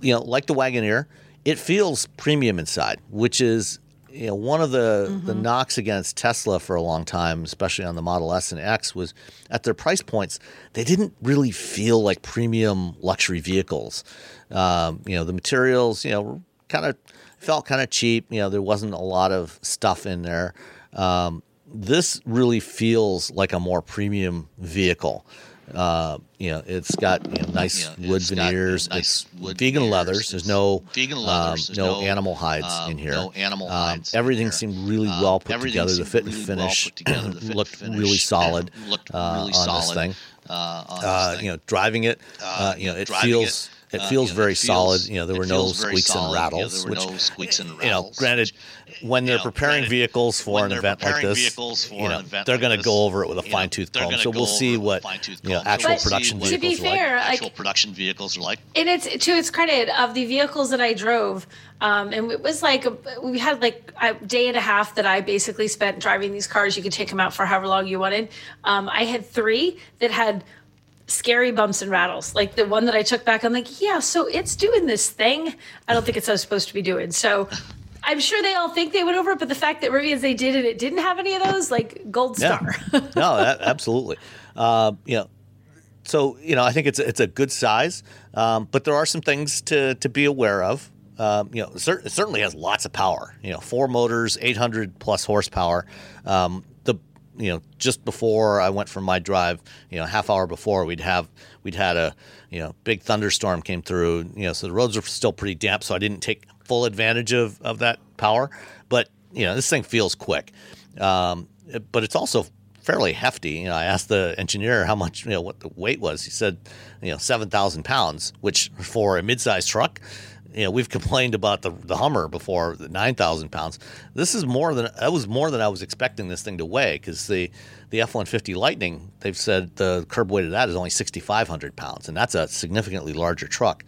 you know, like the Wagoneer, it feels premium inside, which is you know one of the the knocks against Tesla for a long time, especially on the Model S and X, was at their price points they didn't really feel like premium luxury vehicles. Um, you know, the materials, you know, kind of felt kind of cheap. You know, there wasn't a lot of stuff in there. Um, this really feels like a more premium vehicle. Uh, you know, it's got you know, nice Yeah, wood it's got, veneers. nice it's wood vegan veneers. leathers. There's no vegan um, leathers. There's no, no, animal hides um, in here. no animal Um, hides in everything seemed really Um, well put together. The fit and really well finish put together. The fit looked really solid. looked uh, really on this solid, thing. uh, on Uh, this thing. you know, driving it, uh, Uh, you know, it feels it, it uh, feels you know, very feels- solid. You know, there were no feels very squeaks and solid. You know, rattles. there were which, no squeaks and you know, granted, when they're know, preparing granted, vehicles for an event like this, vehicles you know, they're like going to go over it with a fine tooth comb. So we'll see it with a what you know actual But production to be vehicles are fair, like actual production vehicles are like. and it's to its credit of the vehicles that I drove, um, and it was like a, we had like a day and a half that I basically spent driving these cars. You could take them out for however long you wanted. Um, I had three that had scary bumps and rattles. Like the one that I took back, I'm like, yeah, so it's doing this thing. I don't think it's supposed to be doing. So I'm sure they all think they went over it, but the fact that Rivian's they did and it didn't have any of those, like gold Yeah. star. no, a- absolutely. Uh, you know, so you know, I think it's it's a good size, um, but there are some things to to be aware of. Um, you know, it, cer- it certainly has lots of power. You know, four motors, 800 plus horsepower. Um, you know, just before I went for my drive, you know, half hour before we'd have we'd had a you know big thunderstorm came through. You know, so the roads are still pretty damp, so I didn't take full advantage of of that power. But you know, this thing feels quick, um, but it's also fairly hefty. You know, I asked the engineer how much, you know, what the weight was. He said, you know, seven thousand pounds, which for a mid-sized truck, you know, we've complained about the the Hummer before, the nine thousand pounds. This is more than that was more than I was expecting this thing to weigh because the the F one fifty Lightning, they've said the curb weight of that is only sixty five hundred pounds, and that's a significantly larger truck.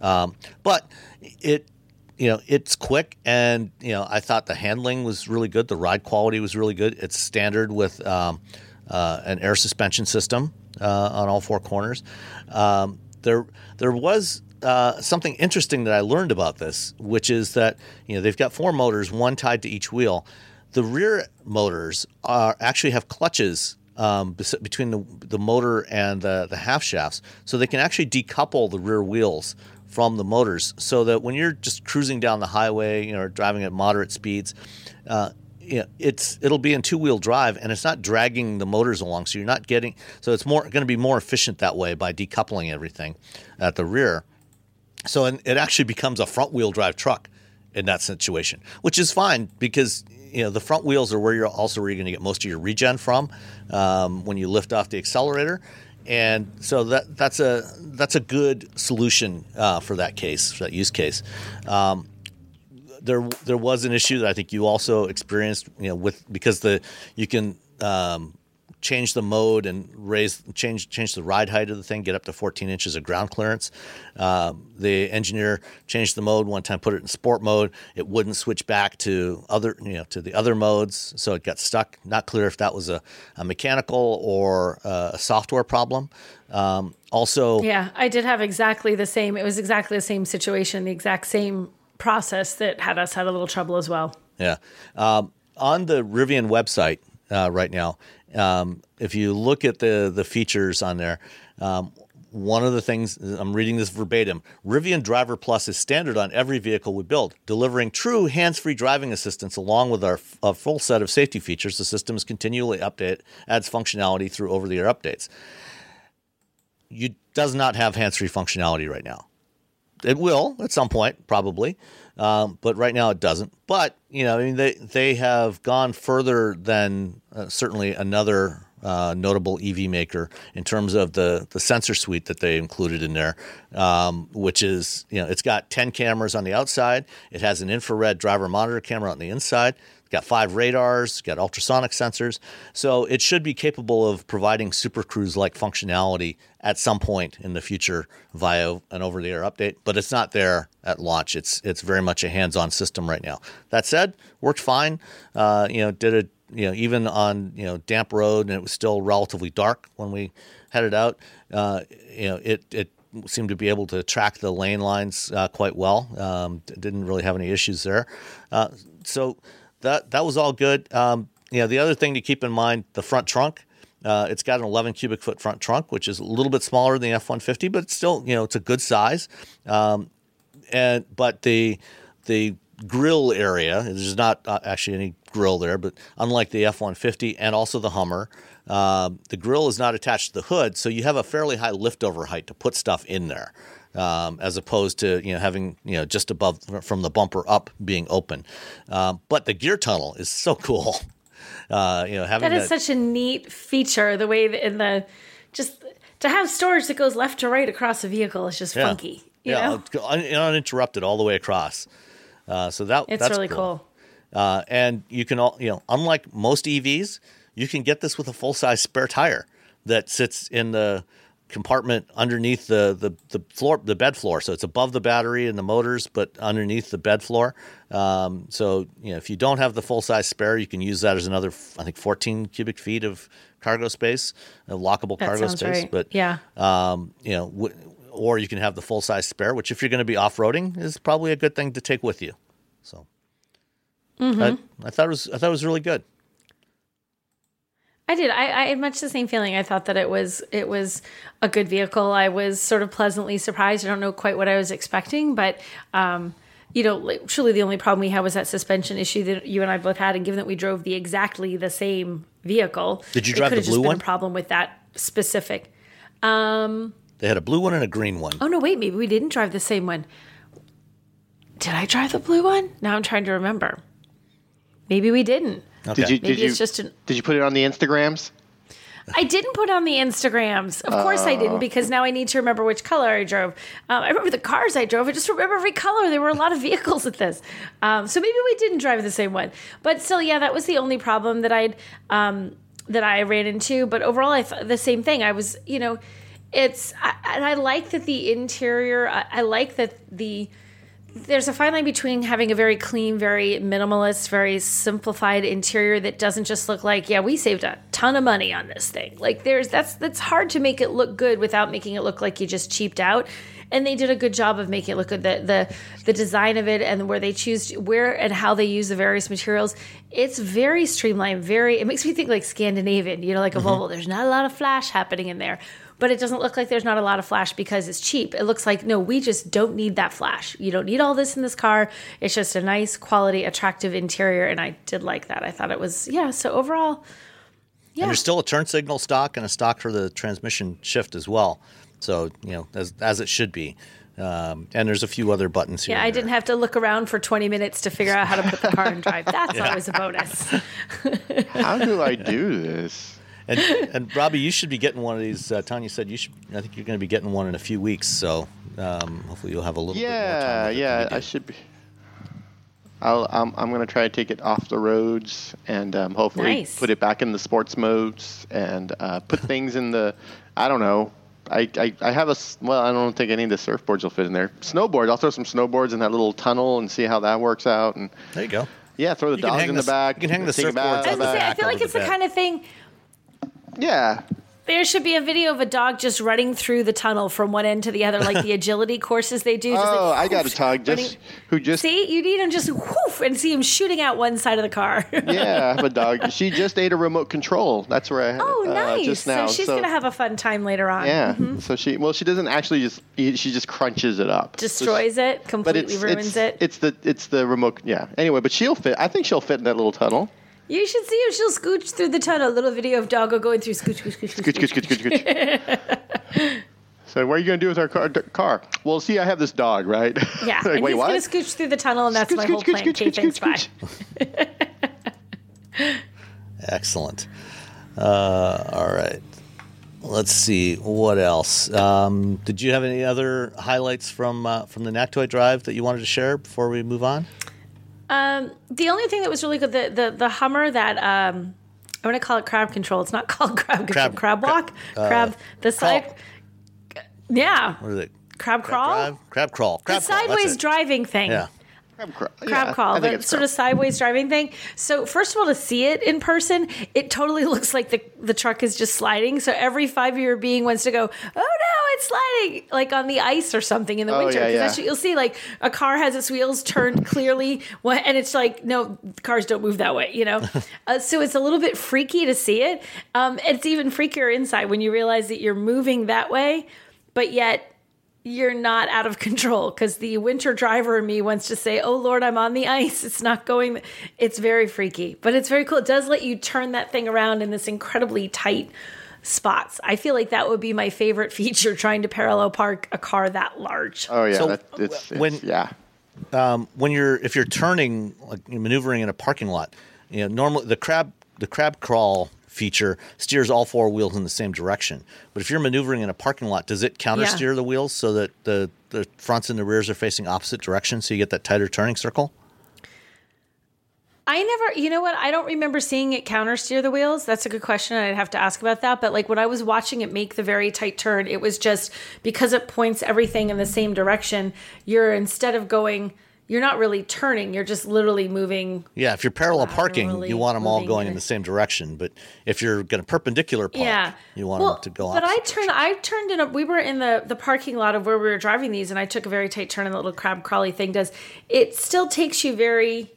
Um, but it you know it's quick and you know i thought the handling was really good the ride quality was really good it's standard with um, uh, an air suspension system uh, on all four corners um, there there was uh, something interesting that i learned about this which is that you know they've got four motors one tied to each wheel the rear motors are actually have clutches um, between the, the motor and the, the half shafts, so they can actually decouple the rear wheels from the motors, so that when you're just cruising down the highway, you know, or driving at moderate speeds, uh, it's it'll be in two wheel drive, and it's not dragging the motors along, so you're not getting. So it's more going to be more efficient that way by decoupling everything at the rear. So and it actually becomes a front wheel drive truck in that situation, which is fine because you know the front wheels are where you're also where you're going to get most of your regen from um, when you lift off the accelerator, and so that that's a that's a good solution uh, for that case for that use case. Um, there there was an issue that I think you also experienced, you know, with because the you can um, change the mode and raise change change the ride height of the thing, get up to 14 inches of ground clearance. Um, the engineer changed the mode one time, put it in sport mode. It wouldn't switch back to other you know to the other modes, so it got stuck. Not clear if that was a, a mechanical or uh, a software problem. Um, also, yeah, I did have exactly the same. It was exactly the same situation, the exact same process that had us had a little trouble as well. Yeah. Um, on the Rivian website uh, right now, um, if you look at the the features on there, um, one of the things I'm reading this verbatim: Rivian Driver Plus is standard on every vehicle we build, delivering true hands-free driving assistance along with our a full set of safety features. The system is continually update, adds functionality through over-the-air updates. You does not have hands-free functionality right now. It will at some point, probably, um, but right now it doesn't. But you know, I mean, they they have gone further than uh, certainly another uh, notable EV maker in terms of the the sensor suite that they included in there, um, which is you know, it's got ten cameras on the outside. It has an infrared driver monitor camera on the inside. Got five radars, got ultrasonic sensors, so it should be capable of providing Super Cruise like functionality at some point in the future via an over-the-air update. But it's not there at launch. It's it's very much a hands-on system right now. That said, worked fine. Uh, you know, did it you know even on you know damp road and it was still relatively dark when we headed out. Uh, you know, it it seemed to be able to track the lane lines uh, quite well. Um, didn't really have any issues there. Uh, so that that was all good. Um, you know, the other thing to keep in mind, the front trunk. Uh, it's got an 11 cubic foot front trunk, which is a little bit smaller than the F-150, but still, you know, it's a good size. Um, and but the the grill area, there's not uh, actually any grill there, but unlike the F-150 and also the Hummer, um, the grill is not attached to the hood, so you have a fairly high liftover height to put stuff in there. Um, as opposed to you know having you know just above from the bumper up being open, um, but the gear tunnel is so cool. Uh, you know having That is such a neat feature. The way that in the just to have storage that goes left to right across a vehicle is just Yeah. funky. You yeah, un- uninterrupted all the way across. Uh, so that it's that's really cool. Uh, and you can all you know, unlike most EVs, you can get this with a full size spare tire that sits in the compartment underneath the, the the floor the bed floor. So it's above the battery and the motors, but underneath the bed floor. Um, so you know, if you don't have the full size spare, you can use that as another I think 14 cubic feet of cargo space, a lockable That cargo space. right. But Yeah. um, you know, w- or you can have the full size spare, which if you're going to be off roading is probably a good thing to take with you. So I, I thought it was I thought it was really good. I did. I, I had much the same feeling. I thought that it was it was a good vehicle. I was sort of pleasantly surprised. I don't know quite what I was expecting, but um, you know, like, truly the only problem we had was that suspension issue that you and I both had. And given that we drove the exactly the same vehicle, Did you drive the just blue been one? Problem with that specific. Um, They had a blue one and a green one. oh no, wait, maybe we didn't drive the same one. Did I drive the blue one? Now I'm trying to remember. Maybe we didn't. Okay. Did you Maybe did you it's just an did you put it on the Instagrams? I didn't put on the Instagrams. Of course I Oh. didn't because now I need to remember which color I drove. Um, I remember the cars I drove. I just remember every color. There were a lot of vehicles at this. Um, so maybe we didn't drive the same one. But still, yeah, that was the only problem that I'd um, that I ran into. But overall, I thought the same thing. I was, you know, it's I, and I like that the interior. I, I like that the there's a fine line between having a very clean, very minimalist, very simplified interior that doesn't just look like, yeah, we saved a ton of money on this thing. Like there's that's that's hard to make it look good without making it look like you just cheaped out. And they did a good job of making it look good. The the the design of it and where they choose where and how they use the various materials, it's very streamlined. Very it makes me think like Scandinavian. You know, like a mm-hmm. Volvo. There's not a lot of flash happening in there but it doesn't look like there's not a lot of flash because it's cheap. It looks like no, we just don't need that flash. You don't need all this in this car. It's just a nice, quality, attractive interior, and I did like that. I thought it was yeah. So overall, And yeah, there's still a turn signal stock and a stock for the transmission shift as well. So you know, as as it should be. Um, and there's a few other buttons here. yeah. and I didn't have to look around for 20 minutes to figure out how to put the car in drive. That's always a bonus. How do I do this? And, and Robbie, you should be getting one of these. Uh, Tanya said you should. I think you're going to be getting one in a few weeks. So um, hopefully you'll have a little bit more time. Yeah, with it than yeah, I should be. I'll, I'm, I'm going to try to take it off the roads and um, hopefully Nice. put it back in the sports modes and uh, put things in the, I don't know. I, I, I have a, well, I don't think any of the surfboards will fit in there. Snowboards, I'll throw some snowboards in that little tunnel and see how that works out. And There you go. yeah, throw the You dogs in the the back. you can hang the take a bath surfboards I was gonna say, I feel like it's the the kind of thing. Yeah. There should be a video of a dog just running through the tunnel from one end to the other, like the agility courses they do. Just Oh, like, I got a dog just running- who just See, you need him just whoof and see him shooting out one side of the car. yeah, I have a dog. She just ate a remote control. That's where I had oh, uh, nice. just now. so she's gonna have a fun time later on. Yeah. Mhm. So she well she doesn't actually just eat, she just crunches it up. Destroys it, completely it's, ruins it's, it. It's the it's the remote yeah. Anyway, but she'll fit. I think she'll fit in that little tunnel. You should see if she'll scooch through the tunnel. Little video of Doggo going through scooch, scooch, scooch, scooch. Scooch, scooch, scooch, scooch, scooch. So what are you gonna do with our car? d- car? Well, see, I have this dog, right? Yeah, like, and wait, he's what? gonna scooch through the tunnel, and that's Scooch, my scooch, whole scooch, plan. scooch, Okay, scooch, thanks, scooch, bye. Excellent. Uh, all right. Let's see what else. Um, did you have any other highlights from uh, from the NACTOY Drive that you wanted to share before we move on? Um, the only thing that was really good, the the, the Hummer that um, I'm gonna call it crab control. It's not called crab control. Crab- Crab, walk, uh, crab. The crawl. side. Yeah, What is it? crab crawl. Drive? Crab crawl. the Crab crawl, that's sideways driving thing. Yeah. Crab crawl. crab Yeah, crawl, the sort crab. of sideways driving thing. So first of all, to see it in person, it totally looks like the the truck is just sliding. So every five year being wants to go, oh no, it's sliding, like on the ice or something in the Oh, winter. yeah, yeah. that's what you'll see. Like a car has its wheels turned clearly, and it's like no, cars don't move that way, you know. uh, so it's a little bit freaky to see it. Um, it's even freakier inside when you realize that you're moving that way, but yet you're not out of control because the winter driver in me wants to say, "Oh Lord, I'm on the ice. It's not going." It's very freaky, but it's very cool. It does let you turn that thing around in this incredibly tight spots. I feel like that would be my favorite feature trying to parallel park a car that large. Oh yeah, So, that, it's, it's when- yeah. Um, when you're if you're turning like you're maneuvering in a parking lot, you know normally the crab the crab crawl feature steers all four wheels in the same direction. But if you're maneuvering in a parking lot, does it counter steer Yeah. the wheels so that the the fronts and the rears are facing opposite directions, so you get that tighter turning circle? I never, you know what? I don't remember seeing it counter steer the wheels. That's a good question. I'd have to ask about that. But like when I was watching it make the very tight turn, it was just because it points everything in the same direction. You're instead of going, you're not really turning. You're just literally moving. Yeah, if you're parallel parking, you want them all going in the same direction. But if you're going to perpendicular park, yeah, you want well, them to go off. But I turned. I turned in a. We were in the the parking lot of where we were driving these, and I took a very tight turn, and the little crab crawly thing does. It still takes you very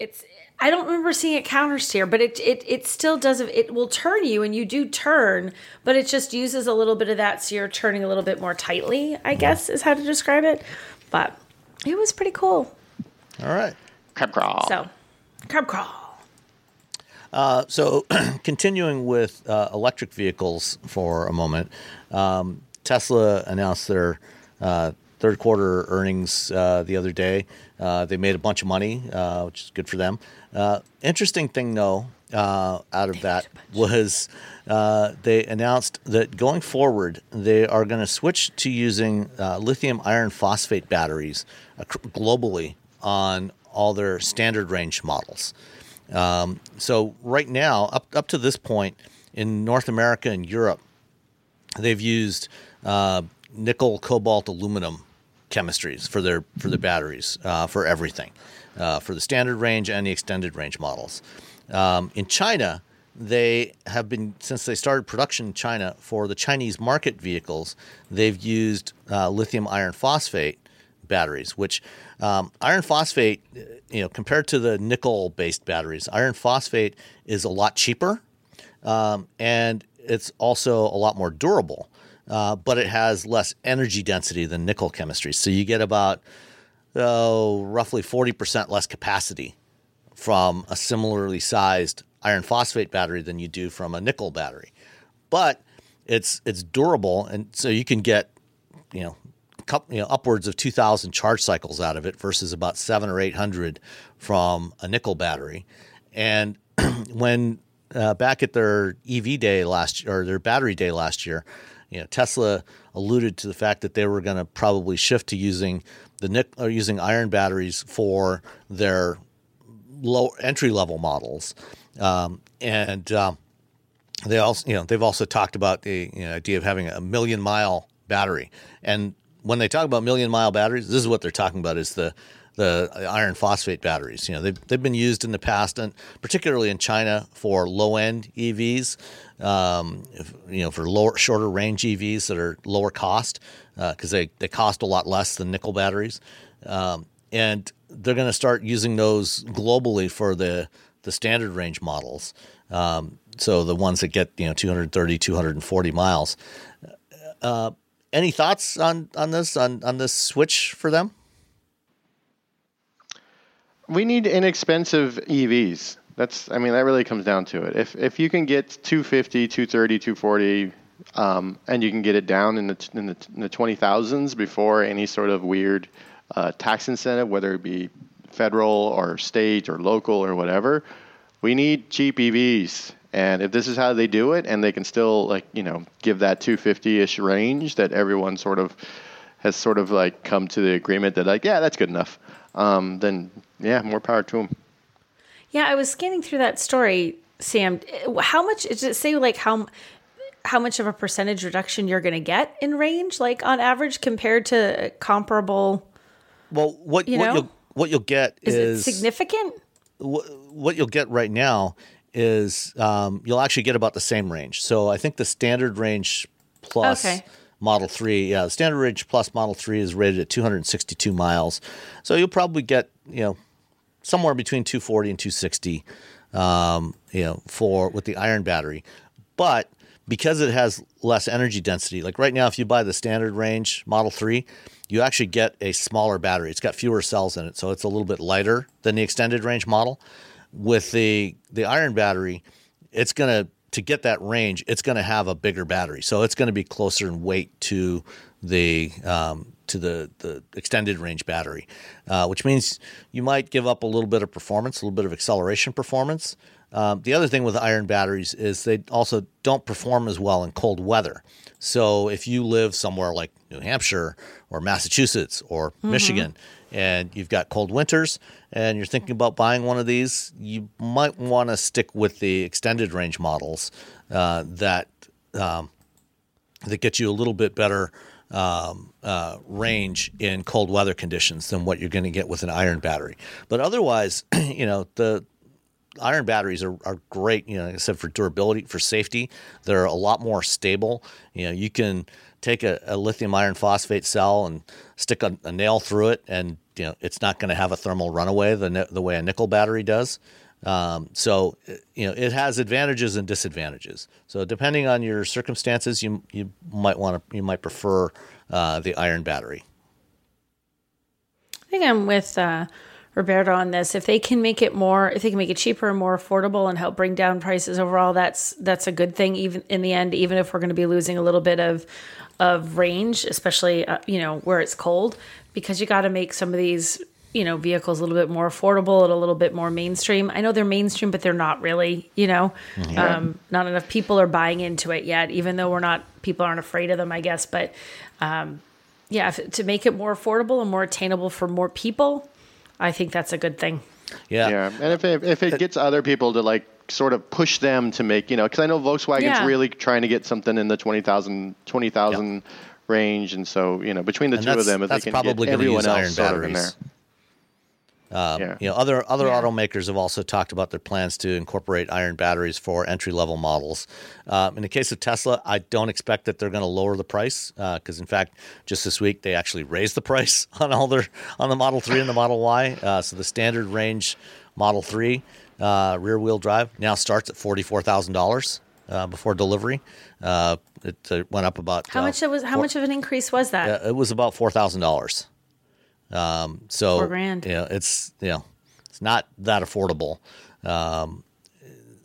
it's I don't remember seeing it counter steer, but it it it still does it will turn you and you do turn, but it just uses a little bit of that so you're turning a little bit more tightly, I guess is how to describe it. But it was pretty cool. All right. Crab crawl. So, crab crawl. Uh, so, continuing with uh, electric vehicles for a moment, um, Tesla announced their uh, third quarter earnings uh, the other day. Uh, they made a bunch of money, uh, which is good for them. Uh, interesting thing, though, uh, out of that was uh, they announced that going forward, they are going to switch to using lithium iron phosphate batteries globally on all their standard range models. Um, so right now, up up to this point in North America and Europe, they've used uh, nickel, cobalt, aluminum chemistries for their for their batteries uh, for everything, uh, for the standard range and the extended range models. Um, in China, they have been since they started production in China for the Chinese market vehicles. They've used uh, lithium iron phosphate batteries, which um, iron phosphate, you know, compared to the nickel based batteries, iron phosphate is a lot cheaper, um, and it's also a lot more durable uh, but it has less energy density than nickel chemistry. So you get about oh, roughly 40% less capacity from a similarly sized iron phosphate battery than you do from a nickel battery. But it's it's durable, and so you can get you know, you know upwards of 2,000 charge cycles out of it versus about seven or 800 from a nickel battery. And when uh, back at their EV day last or their battery day last year, you know, Tesla alluded to the fact that they were going to probably shift to using the nick or using iron batteries for their low entry level models, um, and um, they also you know they've also talked about the you know, idea of having a million mile battery. And when they talk about million mile batteries, this is what they're talking about: is the the iron phosphate batteries. You know, they've, they've been used in the past, and particularly in China for low end EVs um, if, you know, for lower, shorter range EVs that are lower cost because uh, they, they cost a lot less than nickel batteries. Um, and they're going to start using those globally for the, the standard range models. Um, so the ones that get, you know, 230, 240 miles. Uh, any thoughts on, on this, on, on this switch for them? We need inexpensive EVs. That's I mean that really comes down to it. If if you can get 250, 230, 240 um, and you can get it down in the in the, in the 20,000s before any sort of weird uh, tax incentive whether it be federal or state or local or whatever, we need cheap EVs. And if this is how they do it and they can still like, you know, give that 250ish range that everyone sort of has sort of like come to the agreement that like, yeah, that's good enough. Um, then yeah, more power to them. Yeah, I was scanning through that story, Sam. How much does it say? Like how how much of a percentage reduction you're going to get in range, like on average, compared to comparable? Well, what you what know? you'll what you'll get is, is significant. What, what you'll get right now is um, you'll actually get about the same range. So I think the standard range plus. Okay. Model 3. Yeah, the standard range plus Model 3 is rated at 262 miles. So you'll probably get, you know, somewhere between 240 and 260, um, you know, for with the iron battery. But because it has less energy density, like right now, if you buy the standard range Model 3, you actually get a smaller battery. It's got fewer cells in it, so it's a little bit lighter than the extended range model. With the the iron battery, it's gonna to get that range, it's to have a bigger battery, so it's to be closer in weight to the um, to the, the extended range battery, uh, which means you might give up a little bit of performance, a little bit of acceleration performance. Um, the other thing with iron batteries is they also don't perform as well in cold weather. So if you live somewhere like New Hampshire or Massachusetts or mm-hmm. Michigan and you've got cold winters and you're thinking about buying one of these, you might want to stick with the extended range models uh, that um, that get you a little bit better um, uh, range in cold weather conditions than what you're going to get with an iron battery. But otherwise, you know, the iron batteries are, are great, you know, like I said, for durability, for safety. They're a lot more stable. You know, you can take a, a lithium iron phosphate cell and stick a, a, nail through it and you know it's not going to have a thermal runaway the the way a nickel battery does. Um, so you know it has advantages and disadvantages. So depending on your circumstances, you you might want to you might prefer uh, the iron battery. I think I'm with uh, Roberto on this. If they can make it more, if they can make it cheaper and more affordable and help bring down prices overall, that's that's a good thing. Even in the end, even if we're going to be losing a little bit of of range, especially uh, you know where it's cold, because you got to make some of these you know vehicles a little bit more affordable and a little bit more mainstream. I know they're mainstream, but they're not really. You know, um, not enough people are buying into it yet. Even though we're not, people aren't afraid of them, I guess. But um, yeah, if, to make it more affordable and more attainable for more people, I think that's a good thing. Yeah. Yeah, and if it, if it gets other people to like sort of push them to make, you know, because I know Volkswagen's Yeah. really trying to get something in the 20,000 20,000 range, and so you know, between the And two of them, if that's they can probably get everyone use else iron sort of in there. Batteries. Um, yeah. You know, other other Yeah. automakers have also talked about their plans to incorporate iron batteries for entry level models. Um, in the case of Tesla, I don't expect that they're going to lower the price because, in fact, just this week they actually raised the price on all their on the Model Three and the Model Y. Uh, so the standard range Model Three uh, rear wheel drive now starts at forty four thousand dollars uh, before delivery. Uh, it uh, went up about How uh, much it was? How four- much of an increase was that? uh, it was about four thousand dollars. Um, so Four grand. You know, it's you know, it's not that affordable. Um,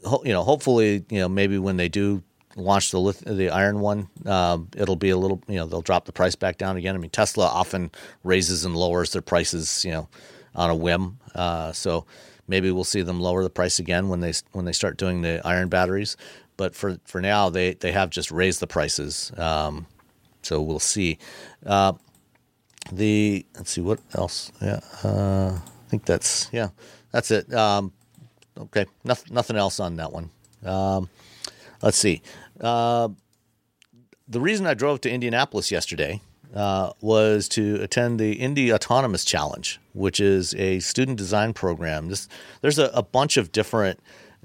ho- you know, hopefully, you know, maybe when they do launch the lith- the iron one, um, it'll be a little. You know, they'll drop the price back down again. I mean, Tesla often raises and lowers their prices. You know, on a whim. Uh, so maybe we'll see them lower the price again when they when they start doing the iron batteries. But for for now, they they have just raised the prices. Um, so we'll see. Uh, the let's see what else. Yeah, uh, I think that's yeah, that's it. Um, okay, nothing nothing else on that one. Um, let's see. Uh, the reason I drove to Indianapolis yesterday uh, was to attend the Indy Autonomous Challenge, which is a student design program. This, there's a, a bunch of different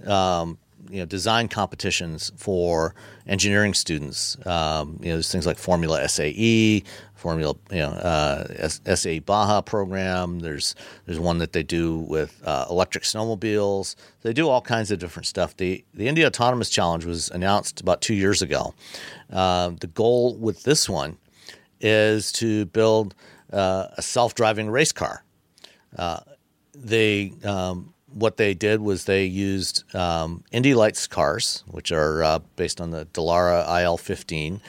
um, you know design competitions for engineering students. Um, you know, there's things like Formula SAE, Formula you know uh, SAE Baja program. There's there's one that they do with uh, electric snowmobiles. They do all kinds of different stuff. The the Indy Autonomous Challenge was announced about two years ago. Uh, the goal with this one is to build uh, a self-driving race car. Uh, they um, what they did was they used um, Indy Lights cars, which are uh, based on the Dallara IL15,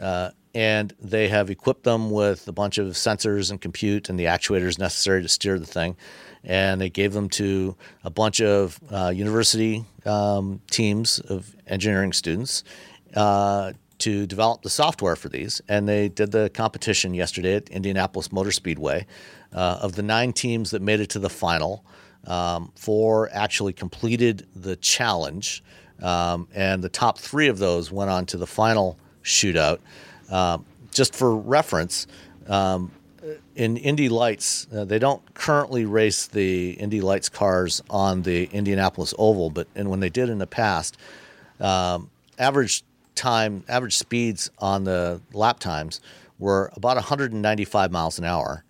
uh, and they have equipped them with a bunch of sensors and compute and the actuators necessary to steer the thing. And they gave them to a bunch of uh, university um, teams of engineering students uh, to develop the software for these. And they did the competition yesterday at Indianapolis Motor Speedway. Uh, of the nine teams that made it to the final, um, four actually completed the challenge. Um, and the top three of those went on to the final shootout. Um, just for reference, um, in Indy Lights, uh, they don't currently race the Indy Lights cars on the Indianapolis Oval, but and when they did in the past, um, average time, average speeds on the lap times were about 195 miles an hour.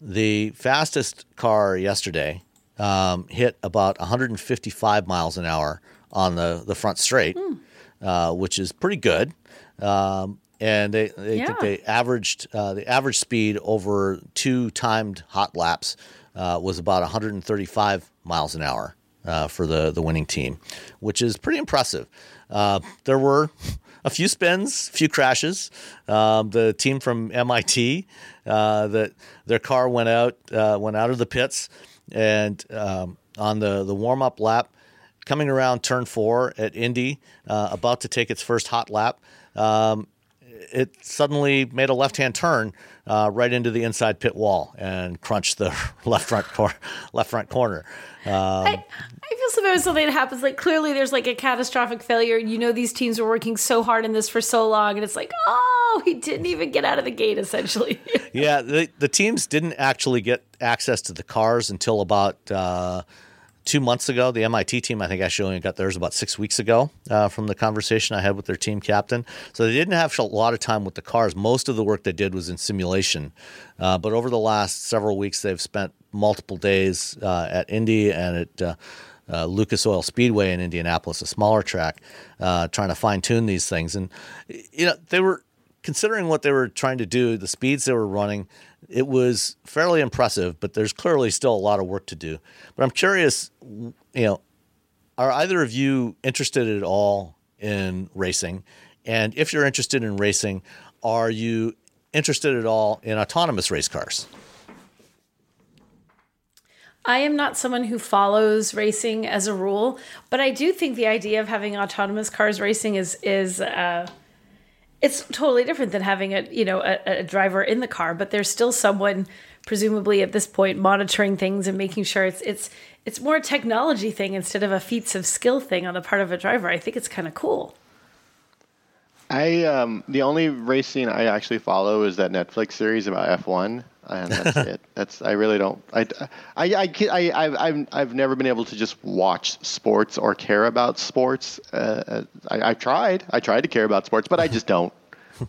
The fastest car yesterday um, hit about 155 miles an hour on the, the front straight, uh, which is pretty good. Um, and they, they think they averaged uh, the average speed over two timed hot laps uh, was about 135 miles an hour uh, for the the winning team, which is pretty impressive. Uh, there were a few spins, a few crashes. Um, the team from MIT uh, that their car went out uh, went out of the pits, and um, on the the warm up lap, coming around turn four at Indy, uh, about to take its first hot lap. Um, it suddenly made a left-hand turn uh, right into the inside pit wall and crunch the left front cor- left front corner. Um, I, I feel so bad when something happens. Like clearly, there's like a catastrophic failure. You know, these teams were working so hard in this for so long, and it's like, oh, he didn't even get out of the gate. Essentially, yeah, the, the teams didn't actually get access to the cars until about uh, two months ago. The MIT team, I think, actually only got theirs about six weeks ago uh, from the conversation I had with their team captain. So they didn't have a lot of time with the cars. Most of the work they did was in simulation. Uh, but over the last several weeks, they've spent multiple days uh, at Indy and at uh, uh, Lucas Oil Speedway in Indianapolis, a smaller track, uh, trying to fine tune these things. And you know, they were considering what they were trying to do, the speeds they were running. It was fairly impressive, but there's clearly still a lot of work to do. But I'm curious, you know, are either of you interested at all in racing? And if you're interested in racing, are you interested at all in autonomous race cars? I am not someone who follows racing as a rule, but I do think the idea of having autonomous cars racing is is uh, it's totally different than having a you know a, a, driver in the car. But there's still someone, presumably at this point, monitoring things and making sure it's it's it's more a technology thing instead of a feats of skill thing on the part of a driver. I think it's kind of cool. I um, the only racing I actually follow is that Netflix series about F1 and that's it. That's I really don't. I, I, I, I, have I've, I've never been able to just watch sports or care about sports. Uh, I, I tried. I tried to care about sports, but I just don't.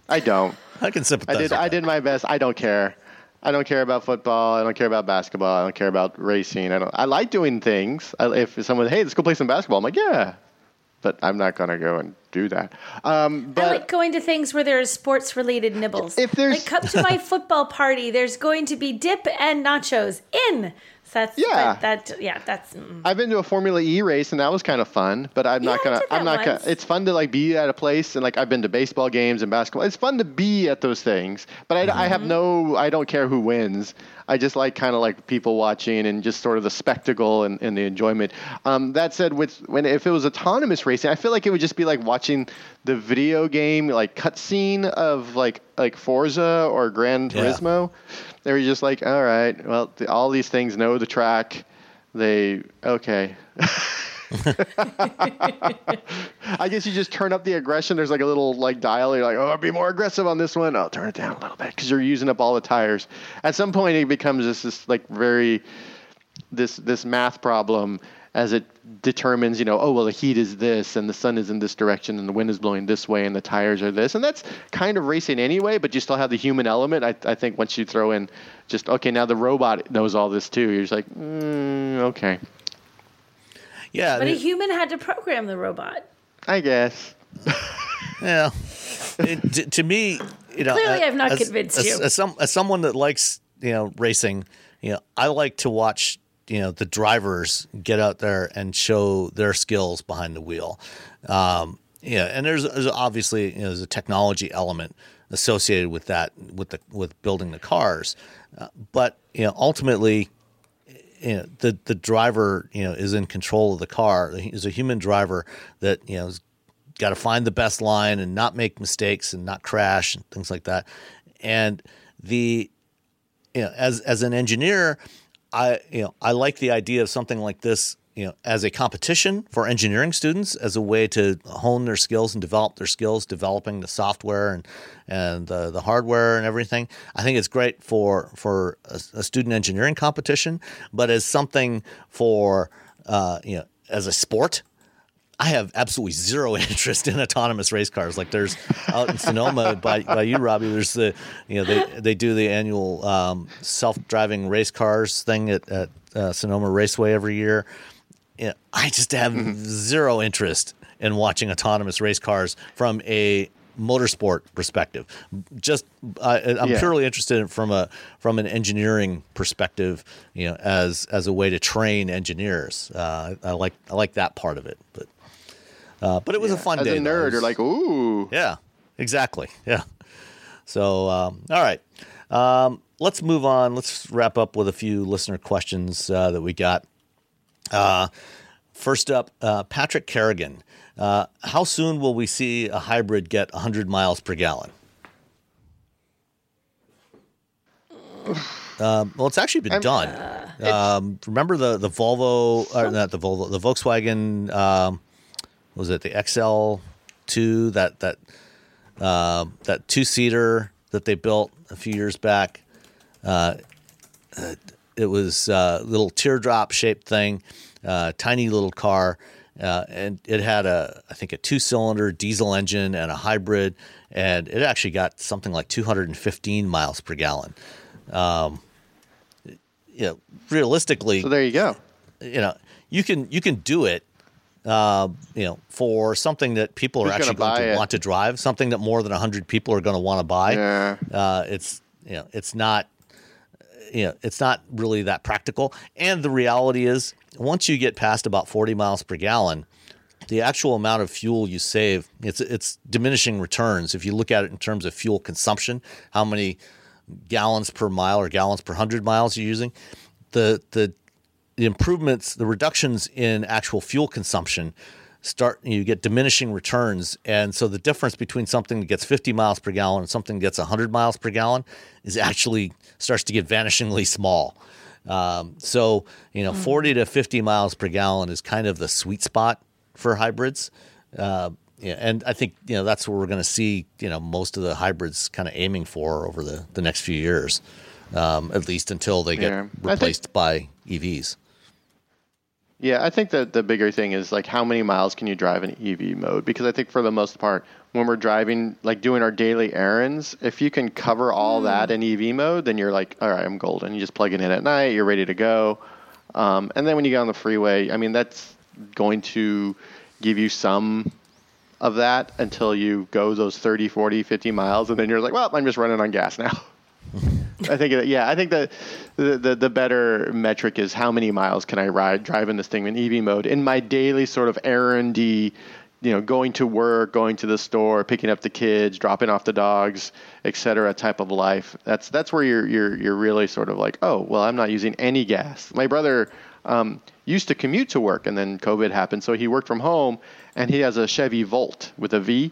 I don't. I can sympathize. I did. I did my best. I don't care. I don't care about football. I don't care about basketball. I don't care about racing. I don't. I like doing things. I, if someone, hey, let's go play some basketball. I'm like, yeah, but I'm not gonna go and do that. Um, but I like going to things where there's sports related nibbles. If there's like come to my football party, there's going to be dip and nachos in. So that's yeah, that, that yeah, that's. Mm. I've been to a Formula E race and that was kind of fun, but I'm Yeah, not gonna. I'm not gonna. It's fun to like be at a place and like I've been to baseball games and basketball. It's fun to be at those things, but I, I have no. I don't care who wins. I just like kind of like people watching and just sort of the spectacle and, and the enjoyment. Um, that said, with when if it was autonomous racing, I feel like it would just be like watching the video game like cutscene of like like Forza or Gran Yeah. Turismo. They were just like, all right, well, the, all these things know the track. They okay. I guess you just turn up the aggression. There's like a little like dial. You're like, oh, I'll be more aggressive on this one. I'll turn it down a little bit because you're using up all the tires. At some point, it becomes this, this like very this this math problem as it determines, you know, oh well, the heat is this, and the sun is in this direction, and the wind is blowing this way, and the tires are this, and that's kind of racing anyway. But you still have the human element. I, I think once you throw in just okay, now the robot knows all this too. You're just like, mm, okay, Yeah, But a human had to program the robot. I guess. yeah. It- to, to me, you know, Clearly I've not as- convinced as, you. As, some, as someone that likes, you know, racing, you know, I like to watch, you know, the drivers get out there and show their skills behind the wheel. Um, yeah, and there's, there's obviously you know, there's a technology element associated with that, with the with building the cars, uh, but you know, ultimately, you know, the the driver you know is in control of the car. He's a human driver that you know has got to find the best line and not make mistakes and not crash and things like that. And the you know as as an engineer, I you know I like the idea of something like this you know as a competition for engineering students as a way to hone their skills and develop their skills developing the software and and uh, the hardware and everything i think it's great for for a, a student engineering competition but as something for uh, you know as a sport I have absolutely zero interest in autonomous race cars. Like there's out in Sonoma by, by you, Robbie. There's the you know they they do the annual um, self-driving race cars thing at, at uh, Sonoma Raceway every year. Yeah, I just have zero interest in watching autonomous race cars from a motorsport perspective. Just I, I'm Yeah. purely interested in from a from an engineering perspective. You know, as as a way to train engineers. Uh, I like I like that part of it, but. Uh, but it was a fun As day. a though. It nerd, was- you're like, ooh. yeah, exactly. Yeah. So, um, all right. Um, let's move on. Let's wrap up with a few listener questions uh, that we got. Uh, first up, uh, Patrick Kerrigan. Uh, how soon will we see a hybrid get 100 miles per gallon? Um, well, it's actually been done. Um, remember the the Volvo, or not the Volvo, the Volkswagen. Um, was it the XL2? That that um, that two seater that they built a few years back. Uh, uh, it was a little teardrop shaped thing, uh, tiny little car, uh, and it had a I think a two cylinder diesel engine and a hybrid, and it actually got something like 215 miles per gallon. Um, you know, realistically, So there you go. you know you can you can do it uh, you know for something that people are Who's actually going to it? want to drive something that more than 100 people are going to want to buy Yeah. uh, it's you know it's not you know it's not really that practical. And the reality is once you get past about 40 miles per gallon the actual amount of fuel you save it's it's diminishing returns. If you look at it in terms of fuel consumption how many gallons per mile or gallons per 100 miles you're using the the the improvements the reductions in actual fuel consumption start you get diminishing returns and so the difference between something that gets 50 miles per gallon and something that gets 100 miles per gallon is actually starts to get vanishingly small um, so you know 40 to 50 miles per gallon is kind of the sweet spot for hybrids uh, yeah, and I think you know that's what we're going to see. You know, most of the hybrids kind of aiming for over the, the next few years, um, at least until they get Yeah. I think- replaced by EVs. Yeah, I think that the bigger thing is like how many miles can you drive in EV mode? Because I think for the most part, when we're driving, like doing our daily errands, if you can cover all that in EV mode, then you're like, all right, I'm golden. You just plug it in at night, you're ready to go. Um, and then when you get on the freeway, I mean, that's going to give you some of that until you go those 30, 40, 50 miles. And then you're like, well, I'm just running on gas now. I think, it, yeah, I think that the, the the better metric is how many miles can I ride driving this thing in EV mode in my daily sort of errandy, you know, going to work, going to the store, picking up the kids, dropping off the dogs, etc. type of life. That's that's where you're you're you're really sort of like, oh, well, I'm not using any gas. My brother um, used to commute to work, and then COVID happened, so he worked from home, and he has a Chevy Volt with a V,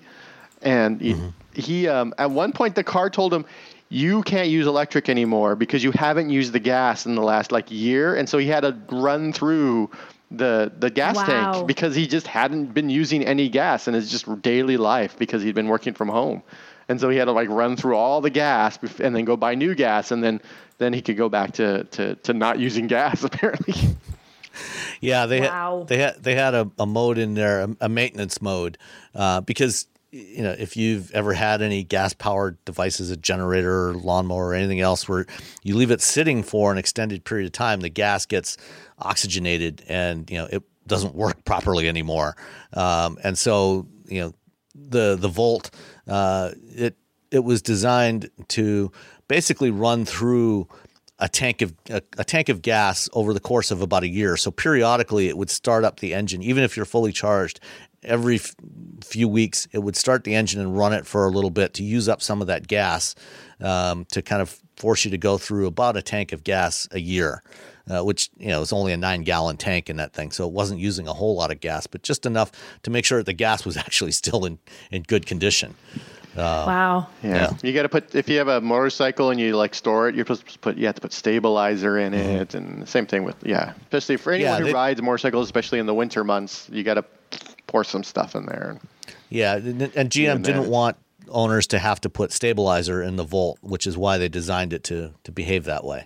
and he, he um, at one point the car told him you can't use electric anymore because you haven't used the gas in the last like year and so he had to run through the the gas Wow. tank because he just hadn't been using any gas in his just daily life because he'd been working from home and so he had to like run through all the gas and then go buy new gas and then then he could go back to to, to not using gas apparently Yeah, they Wow. had they had they had a, a mode in there, a, a maintenance mode, uh, because you know if you've ever had any gas powered devices, a generator, or lawnmower, or anything else, where you leave it sitting for an extended period of time, the gas gets oxygenated and you know it doesn't work properly anymore, um, and so you know the the Volt uh, it it was designed to basically run through a tank of a, a tank of gas over the course of about a year. So periodically, it would start up the engine, even if you're fully charged. Every f- few weeks, it would start the engine and run it for a little bit to use up some of that gas um, to kind of force you to go through about a tank of gas a year, uh, which you know is only a nine gallon tank in that thing, so it wasn't using a whole lot of gas, but just enough to make sure that the gas was actually still in in good condition. wow. Yeah. Yeah. You got to put if you have a motorcycle and you like store it, you're supposed to put you have to put stabilizer in Mm-hmm. it, and same thing with yeah. Especially for anyone Yeah, who rides motorcycles, especially in the winter months, you got to pour some stuff in there. Yeah, and and GM Even didn't that. want owners to have to put stabilizer in the Volt, which is why they designed it to to behave that way.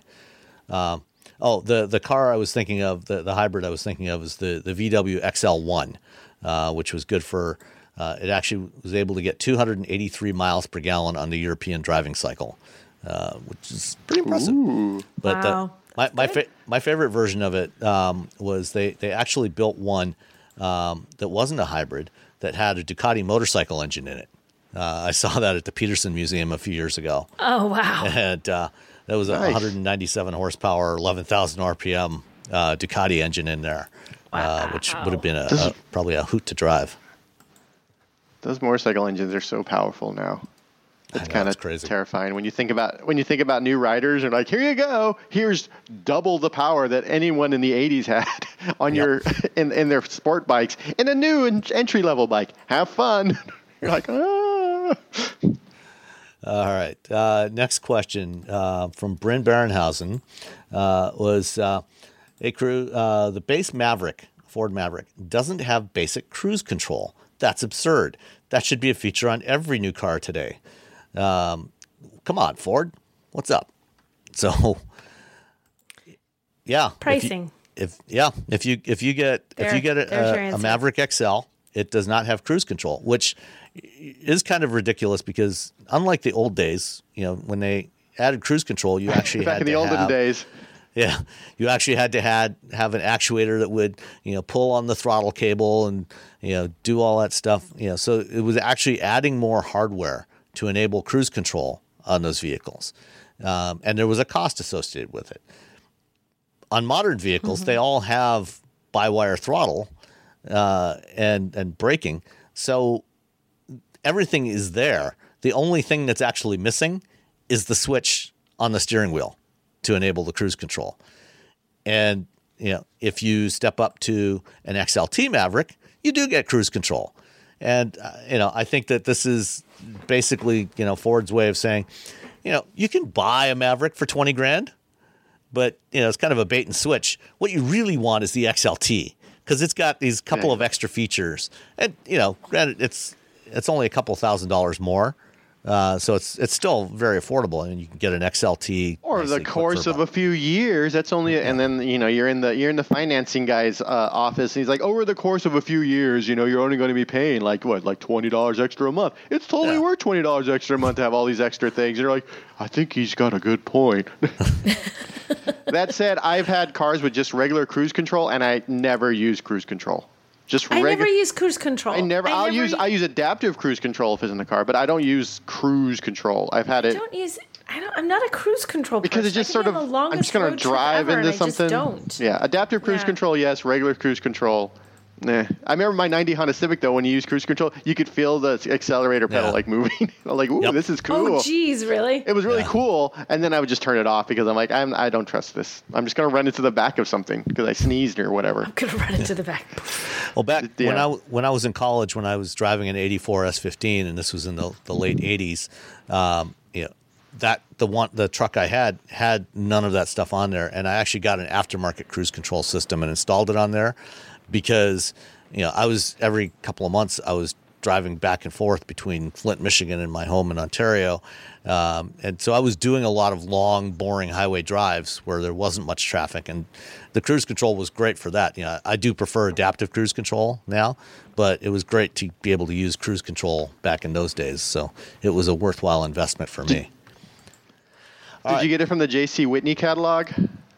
Um, oh, the the car I was thinking of, the, the hybrid I was thinking of, is the the VW XL1, uh, which was good for. Uh, it actually was able to get 283 miles per gallon on the European driving cycle, uh, which is pretty impressive. But the- my my, fa- my favorite version of it um, was they they actually built one um, that wasn't a hybrid that had a Ducati motorcycle engine in it. Uh, I saw that at the Petersen Museum a few years ago, Oh wow. and uh, that was a 197 horsepower, 11,000 RPM uh, Ducati engine in there, uh, which would have been a, a probably a hoot to drive. Those motorcycle engines are so powerful now. It's kind of terrifying when you think about when you think about new riders and like here you go, here's double the power that anyone in the 80s had on your in in their sport bikes in a new entry level bike. Have fun. You're like, ah. All right. Uh, next question uh, from Bryn Barenhausen uh, was uh, Hey, crew, uh, the base Maverick, Ford Maverick, doesn't have basic cruise control. That's absurd. That should be a feature on every new car today. Um, come on, Ford. What's up? So, yeah, if you- Pricing. If, yeah, if you if you get if you get there's a, a. Maverick XL, it does not have cruise control, which is kind of ridiculous because unlike the old days, you know, when they added cruise control, you actually Back had in the to olden have, days. Yeah, you actually had to had have an actuator that would you know pull on the throttle cable and you know do all that stuff. You know, so it was actually adding more hardware to enable cruise control on those vehicles, um, and there was a cost associated with it. On modern vehicles, they all have by-wire throttle uh, and and braking, so everything is there. The only thing that's actually missing is the switch on the steering wheel to enable the cruise control. And you know, if you step up to an XLT Maverick, you do get cruise control. And uh, you know, I think that this is basically you know Ford's way of saying, you know, you can buy a Maverick for twenty grand, but you know it's kind of a bait and switch. What you really want is the XLT because it's got these couple of extra features, and you know, granted, it's it's only a couple thousand dollars more, uh, so it's it's still very affordable, and you can get an XLT Or the course of a few years. That's only, and then you know you're in the you're in the financing guy's uh, office, and he's like, over the course of a few years, you know, you're only going to be paying like what, like twenty dollars extra a month. It's totally Yeah. worth twenty dollars extra a month to have all these extra things. And you're like, I think he's got a good point. that said, I've had cars with just regular cruise control, and I never use cruise control. Just I never use cruise control. I never. I'll use. u- I use adaptive cruise control if it's in the car, but I don't use cruise control. I've had I it don't use. I don't. I'm not a cruise control because person. it's just I sort of. I'm just gonna drive into I something. don't. Yeah, adaptive cruise Yeah. control, yes. Regular cruise control. Nah. I remember my 90 Honda Civic though. When you use cruise control, you could feel the accelerator pedal Yeah. like moving. I'm like, ooh, Yep. this is cool. Oh, geez, really? It was really Yeah. cool, and then I would just turn it off because I'm like, I'm, I don't trust this. I'm just gonna run into the back of something because I sneezed or whatever. I'm gonna run into the back. Well, back when I when I was in college, when I was driving an '84 S15, and this was in the, the late '80s, um, you know, that the one the truck I had had none of that stuff on there, and I actually got an aftermarket cruise control system and installed it on there because you know I was every couple of months I was driving back and forth between Flint, Michigan, and my home in Ontario. Um, and so I was doing a lot of long, boring highway drives where there wasn't much traffic, and the cruise control was great for that. You know, I do prefer adaptive cruise control now, but it was great to be able to use cruise control back in those days. So it was a worthwhile investment for me. Did you get it from the J.C. Whitney catalog?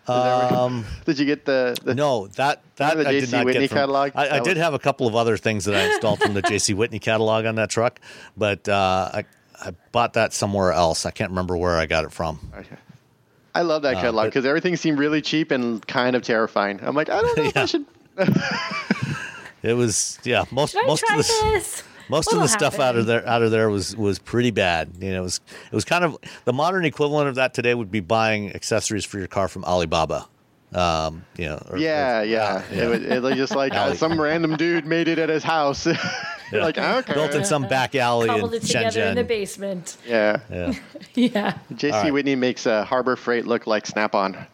Is that right? Did you get the, the Um, No, that that the I did J.C. not Whitney get from, catalog? I, I That did have a couple of other things that I installed from the J.C. Whitney catalog on that truck, but uh, I I bought that somewhere else. I can't remember where I got it from. Okay. I love that catalog Uh, because everything seemed really cheap and kind of terrifying. I'm like, I don't know if I should. It was yeah most Should I most try of the this? Most of What'll the stuff out of there out of there was was pretty bad. You know, it was it was kind of the modern equivalent of that today would be buying accessories for your car from Alibaba. Um, you know, or- Yeah, or- yeah. It, was, it was just like uh, some random dude made it at his house. You're like, okay. built in some back alley Cobbled in it together in the basement. Yeah. Yeah, Yeah. J.C. right. Whitney makes uh, Harbor Freight look like Snap-on.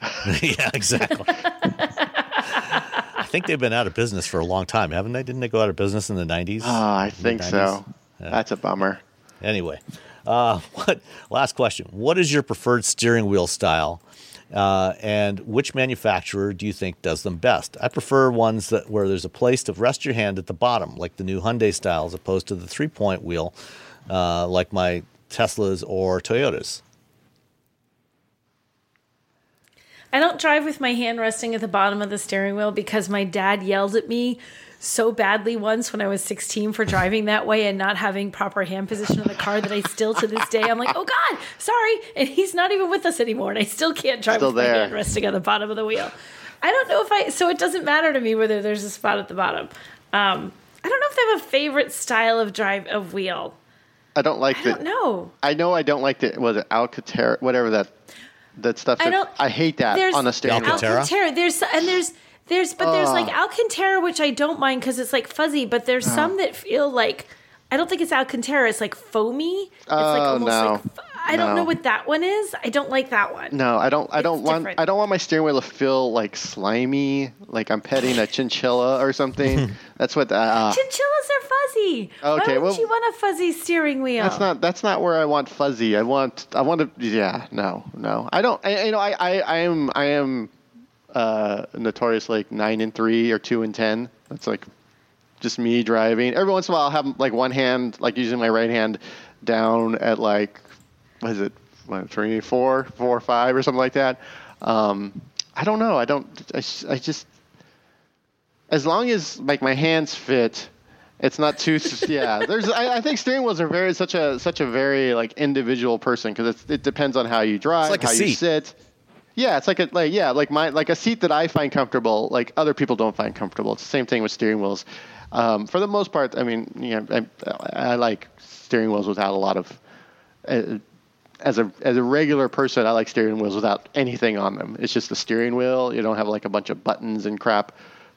yeah, exactly. I think they've been out of business for a long time, haven't they? Didn't they go out of business in the nineties? Ah, I think so. That's a bummer. Anyway, uh, what? Last question: What is your preferred steering wheel style, uh, and which manufacturer do you think does them best? I prefer ones that where there's a place to rest your hand at the bottom, like the new Hyundai style, as opposed to the three-point wheel, uh, like my Teslas or Toyotas. I don't drive with my hand resting at the bottom of the steering wheel because my dad yelled at me so badly once when I was 16 for driving that way and not having proper hand position in the car that I still to this day I'm like, "Oh god, sorry." And he's not even with us anymore and I still can't drive Still with my hand resting on the bottom of the wheel. I don't know if I so it doesn't matter to me whether there's a spot at the bottom. Um, I don't know if I have a favorite style of drive of wheel. I don't like I the. don't. I know I don't like the. Was it Alcantara? Whatever that. That stuff. I don't. I hate that there's on a steering wheel. Alcantara? Alcantara. There's and there's there's but there's like Ah. Alcantara, which I don't mind because it's like fuzzy. But there's some that feel like I don't think it's Alcantara. It's like foamy. It's like Oh, almost no. like f- I don't No. know what that one is. I don't like that one. No, I don't. I don't It's want. different. I don't want my steering wheel to feel like slimy, like I'm petting a chinchilla or something. That's what. Uh, Chinchillas are fuzzy. Okay, Why would well- you want a fuzzy steering wheel? that's not. That's not where I want fuzzy. I want. I want to. Yeah. No. No. I don't. I, you know. I. I. I am. I am. uh, notorious like nine and three or two and ten. That's like just me driving. Every once in a while, I'll have like one hand, like using my right hand, down at like what is it, three, four, four, five, or something like that. Um, I don't know. I don't. I, I just as long as like my hands fit. It's not too yeah. There's I, I think steering wheels are very such a such a very like individual person because it depends on how you drive, like how you sit. Yeah, it's like a like yeah, like my like a seat that I find comfortable, like other people don't find comfortable. It's the same thing with steering wheels. Um, for the most part, I mean, you know, I, I like steering wheels without a lot of. Uh, as a as a regular person, I like steering wheels without anything on them. It's just a steering wheel. You don't have like a bunch of buttons and crap.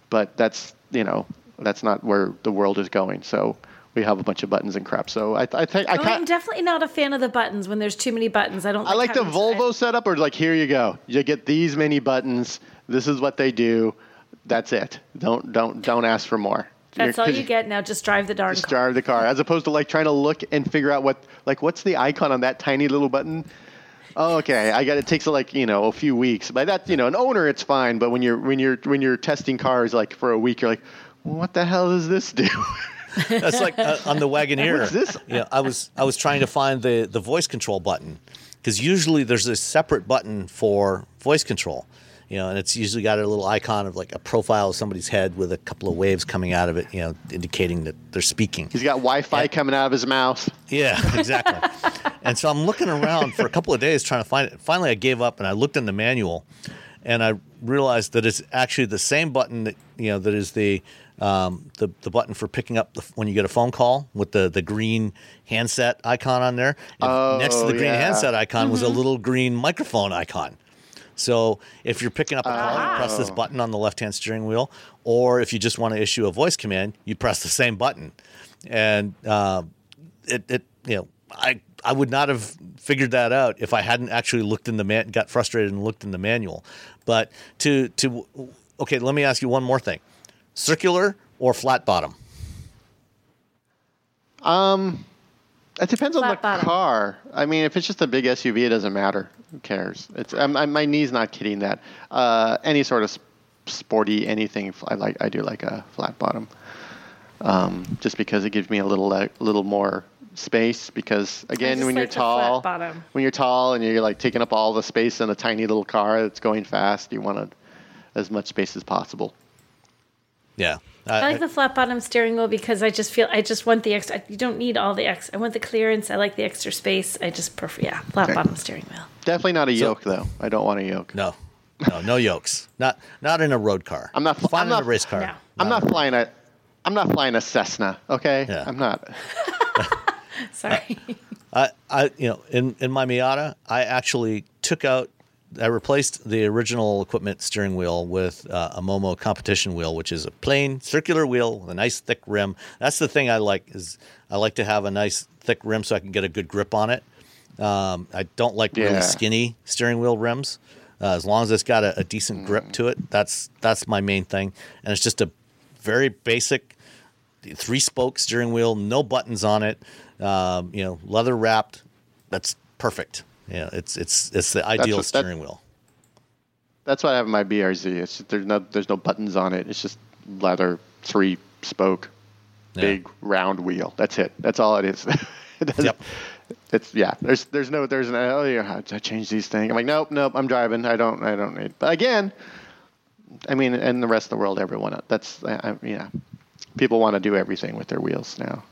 But that's you know that's not where the world is going. So we have a bunch of buttons and crap. So I I think I Oh, I'm definitely not a fan of the buttons when there's too many buttons. I don't. I like the Volvo setup, or like here you go. You get these many buttons. This is what they do. That's it. Don't don't don't ask for more. That's all you get now. Just drive the darn Just car. drive the car, as opposed to like trying to look and figure out what like what's the icon on that tiny little button. Oh, okay, I got it. Takes like you know a few weeks. By that you know an owner it's fine, but when you're when you're when you're testing cars like for a week, you're like, what the hell does this do? That's like uh, on the Wagoneer. What's this? Yeah, I was I was trying to find the the voice control button because usually there's a separate button for voice control. You know, and it's usually got a little icon of like a profile of somebody's head with a couple of waves coming out of it. You know, indicating that they're speaking. He's got Wi-Fi coming out of his mouth. Yeah, exactly. and so I'm looking around for a couple of days trying to find it. Finally, I gave up and I looked in the manual, and I realized that it's actually the same button that you know that is the um, the the button for picking up the, when you get a phone call with the the green handset icon on there. And next to the green yeah. handset icon was a little green microphone icon. So if you're picking up a call, you press this button on the left-hand steering wheel, or if you just want to issue a voice command, you press the same button, and uh, it, it you know I I would not have figured that out if I hadn't actually looked in the man got frustrated and looked in the manual. But to to okay, let me ask you one more thing: circular or flat bottom? It depends on the bottom. car. I mean, if it's just a big SUV, it doesn't matter. Who cares? It's I'm, I'm, my knee's not kidding that. Uh, any sort of s- sporty anything, I like. I do like a flat bottom, um, just because it gives me a little a little more space. Because again, when like you're tall, when you're tall and you're like taking up all the space in a tiny little car that's going fast, you want as much space as possible. Yeah, I like the flat bottom steering wheel because I just feel I just want the extra. You don't need all the extra. I want the clearance. I like the extra space. I just prefer yeah flat bottom steering wheel. Definitely not a yoke though. I don't want a yoke. no, no, no yokes. Not not in a road car. I'm not- fine I'm in not- a race car. No. I'm not flying a. I'm not flying a Cessna. Okay, Yeah. I'm not. Sorry. I, I, you know, in, in my Miata, I actually took out, I replaced the original equipment steering wheel with uh, a Momo competition wheel, which is a plain circular wheel with a nice thick rim. That's the thing I like is I like to have a nice thick rim so I can get a good grip on it. Um, I don't like really Yeah. skinny steering wheel rims. Uh, as long as it's got a, a decent grip to it, that's that's my main thing. And it's just a very basic three spoke steering wheel, no buttons on it. Um, you know, leather wrapped. That's perfect. Yeah, it's it's it's the ideal what- that- steering wheel. That's why I have my BRZ. It's just, there's no there's no buttons on it. It's just leather three spoke, Yeah. big round wheel. That's it. That's all it is. it Yep. It's yeah. There's there's no there's an oh yeah. I change these things? I'm like nope nope. I'm driving. I don't I don't need. But again, I mean, and the rest of the world, everyone. That's I, I, yeah. People want to do everything with their wheels now.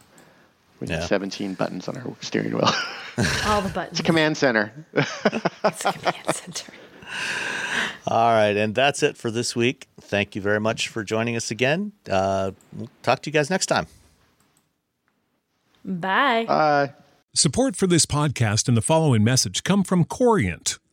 We Yeah. have 17 buttons on our steering wheel. all the buttons. it's a Command center. It's a command center. All right, and that's it for this week. Thank you very much for joining us again. Uh, we'll talk to you guys next time. Bye. Uh, Support for this podcast and the following message come from Corient.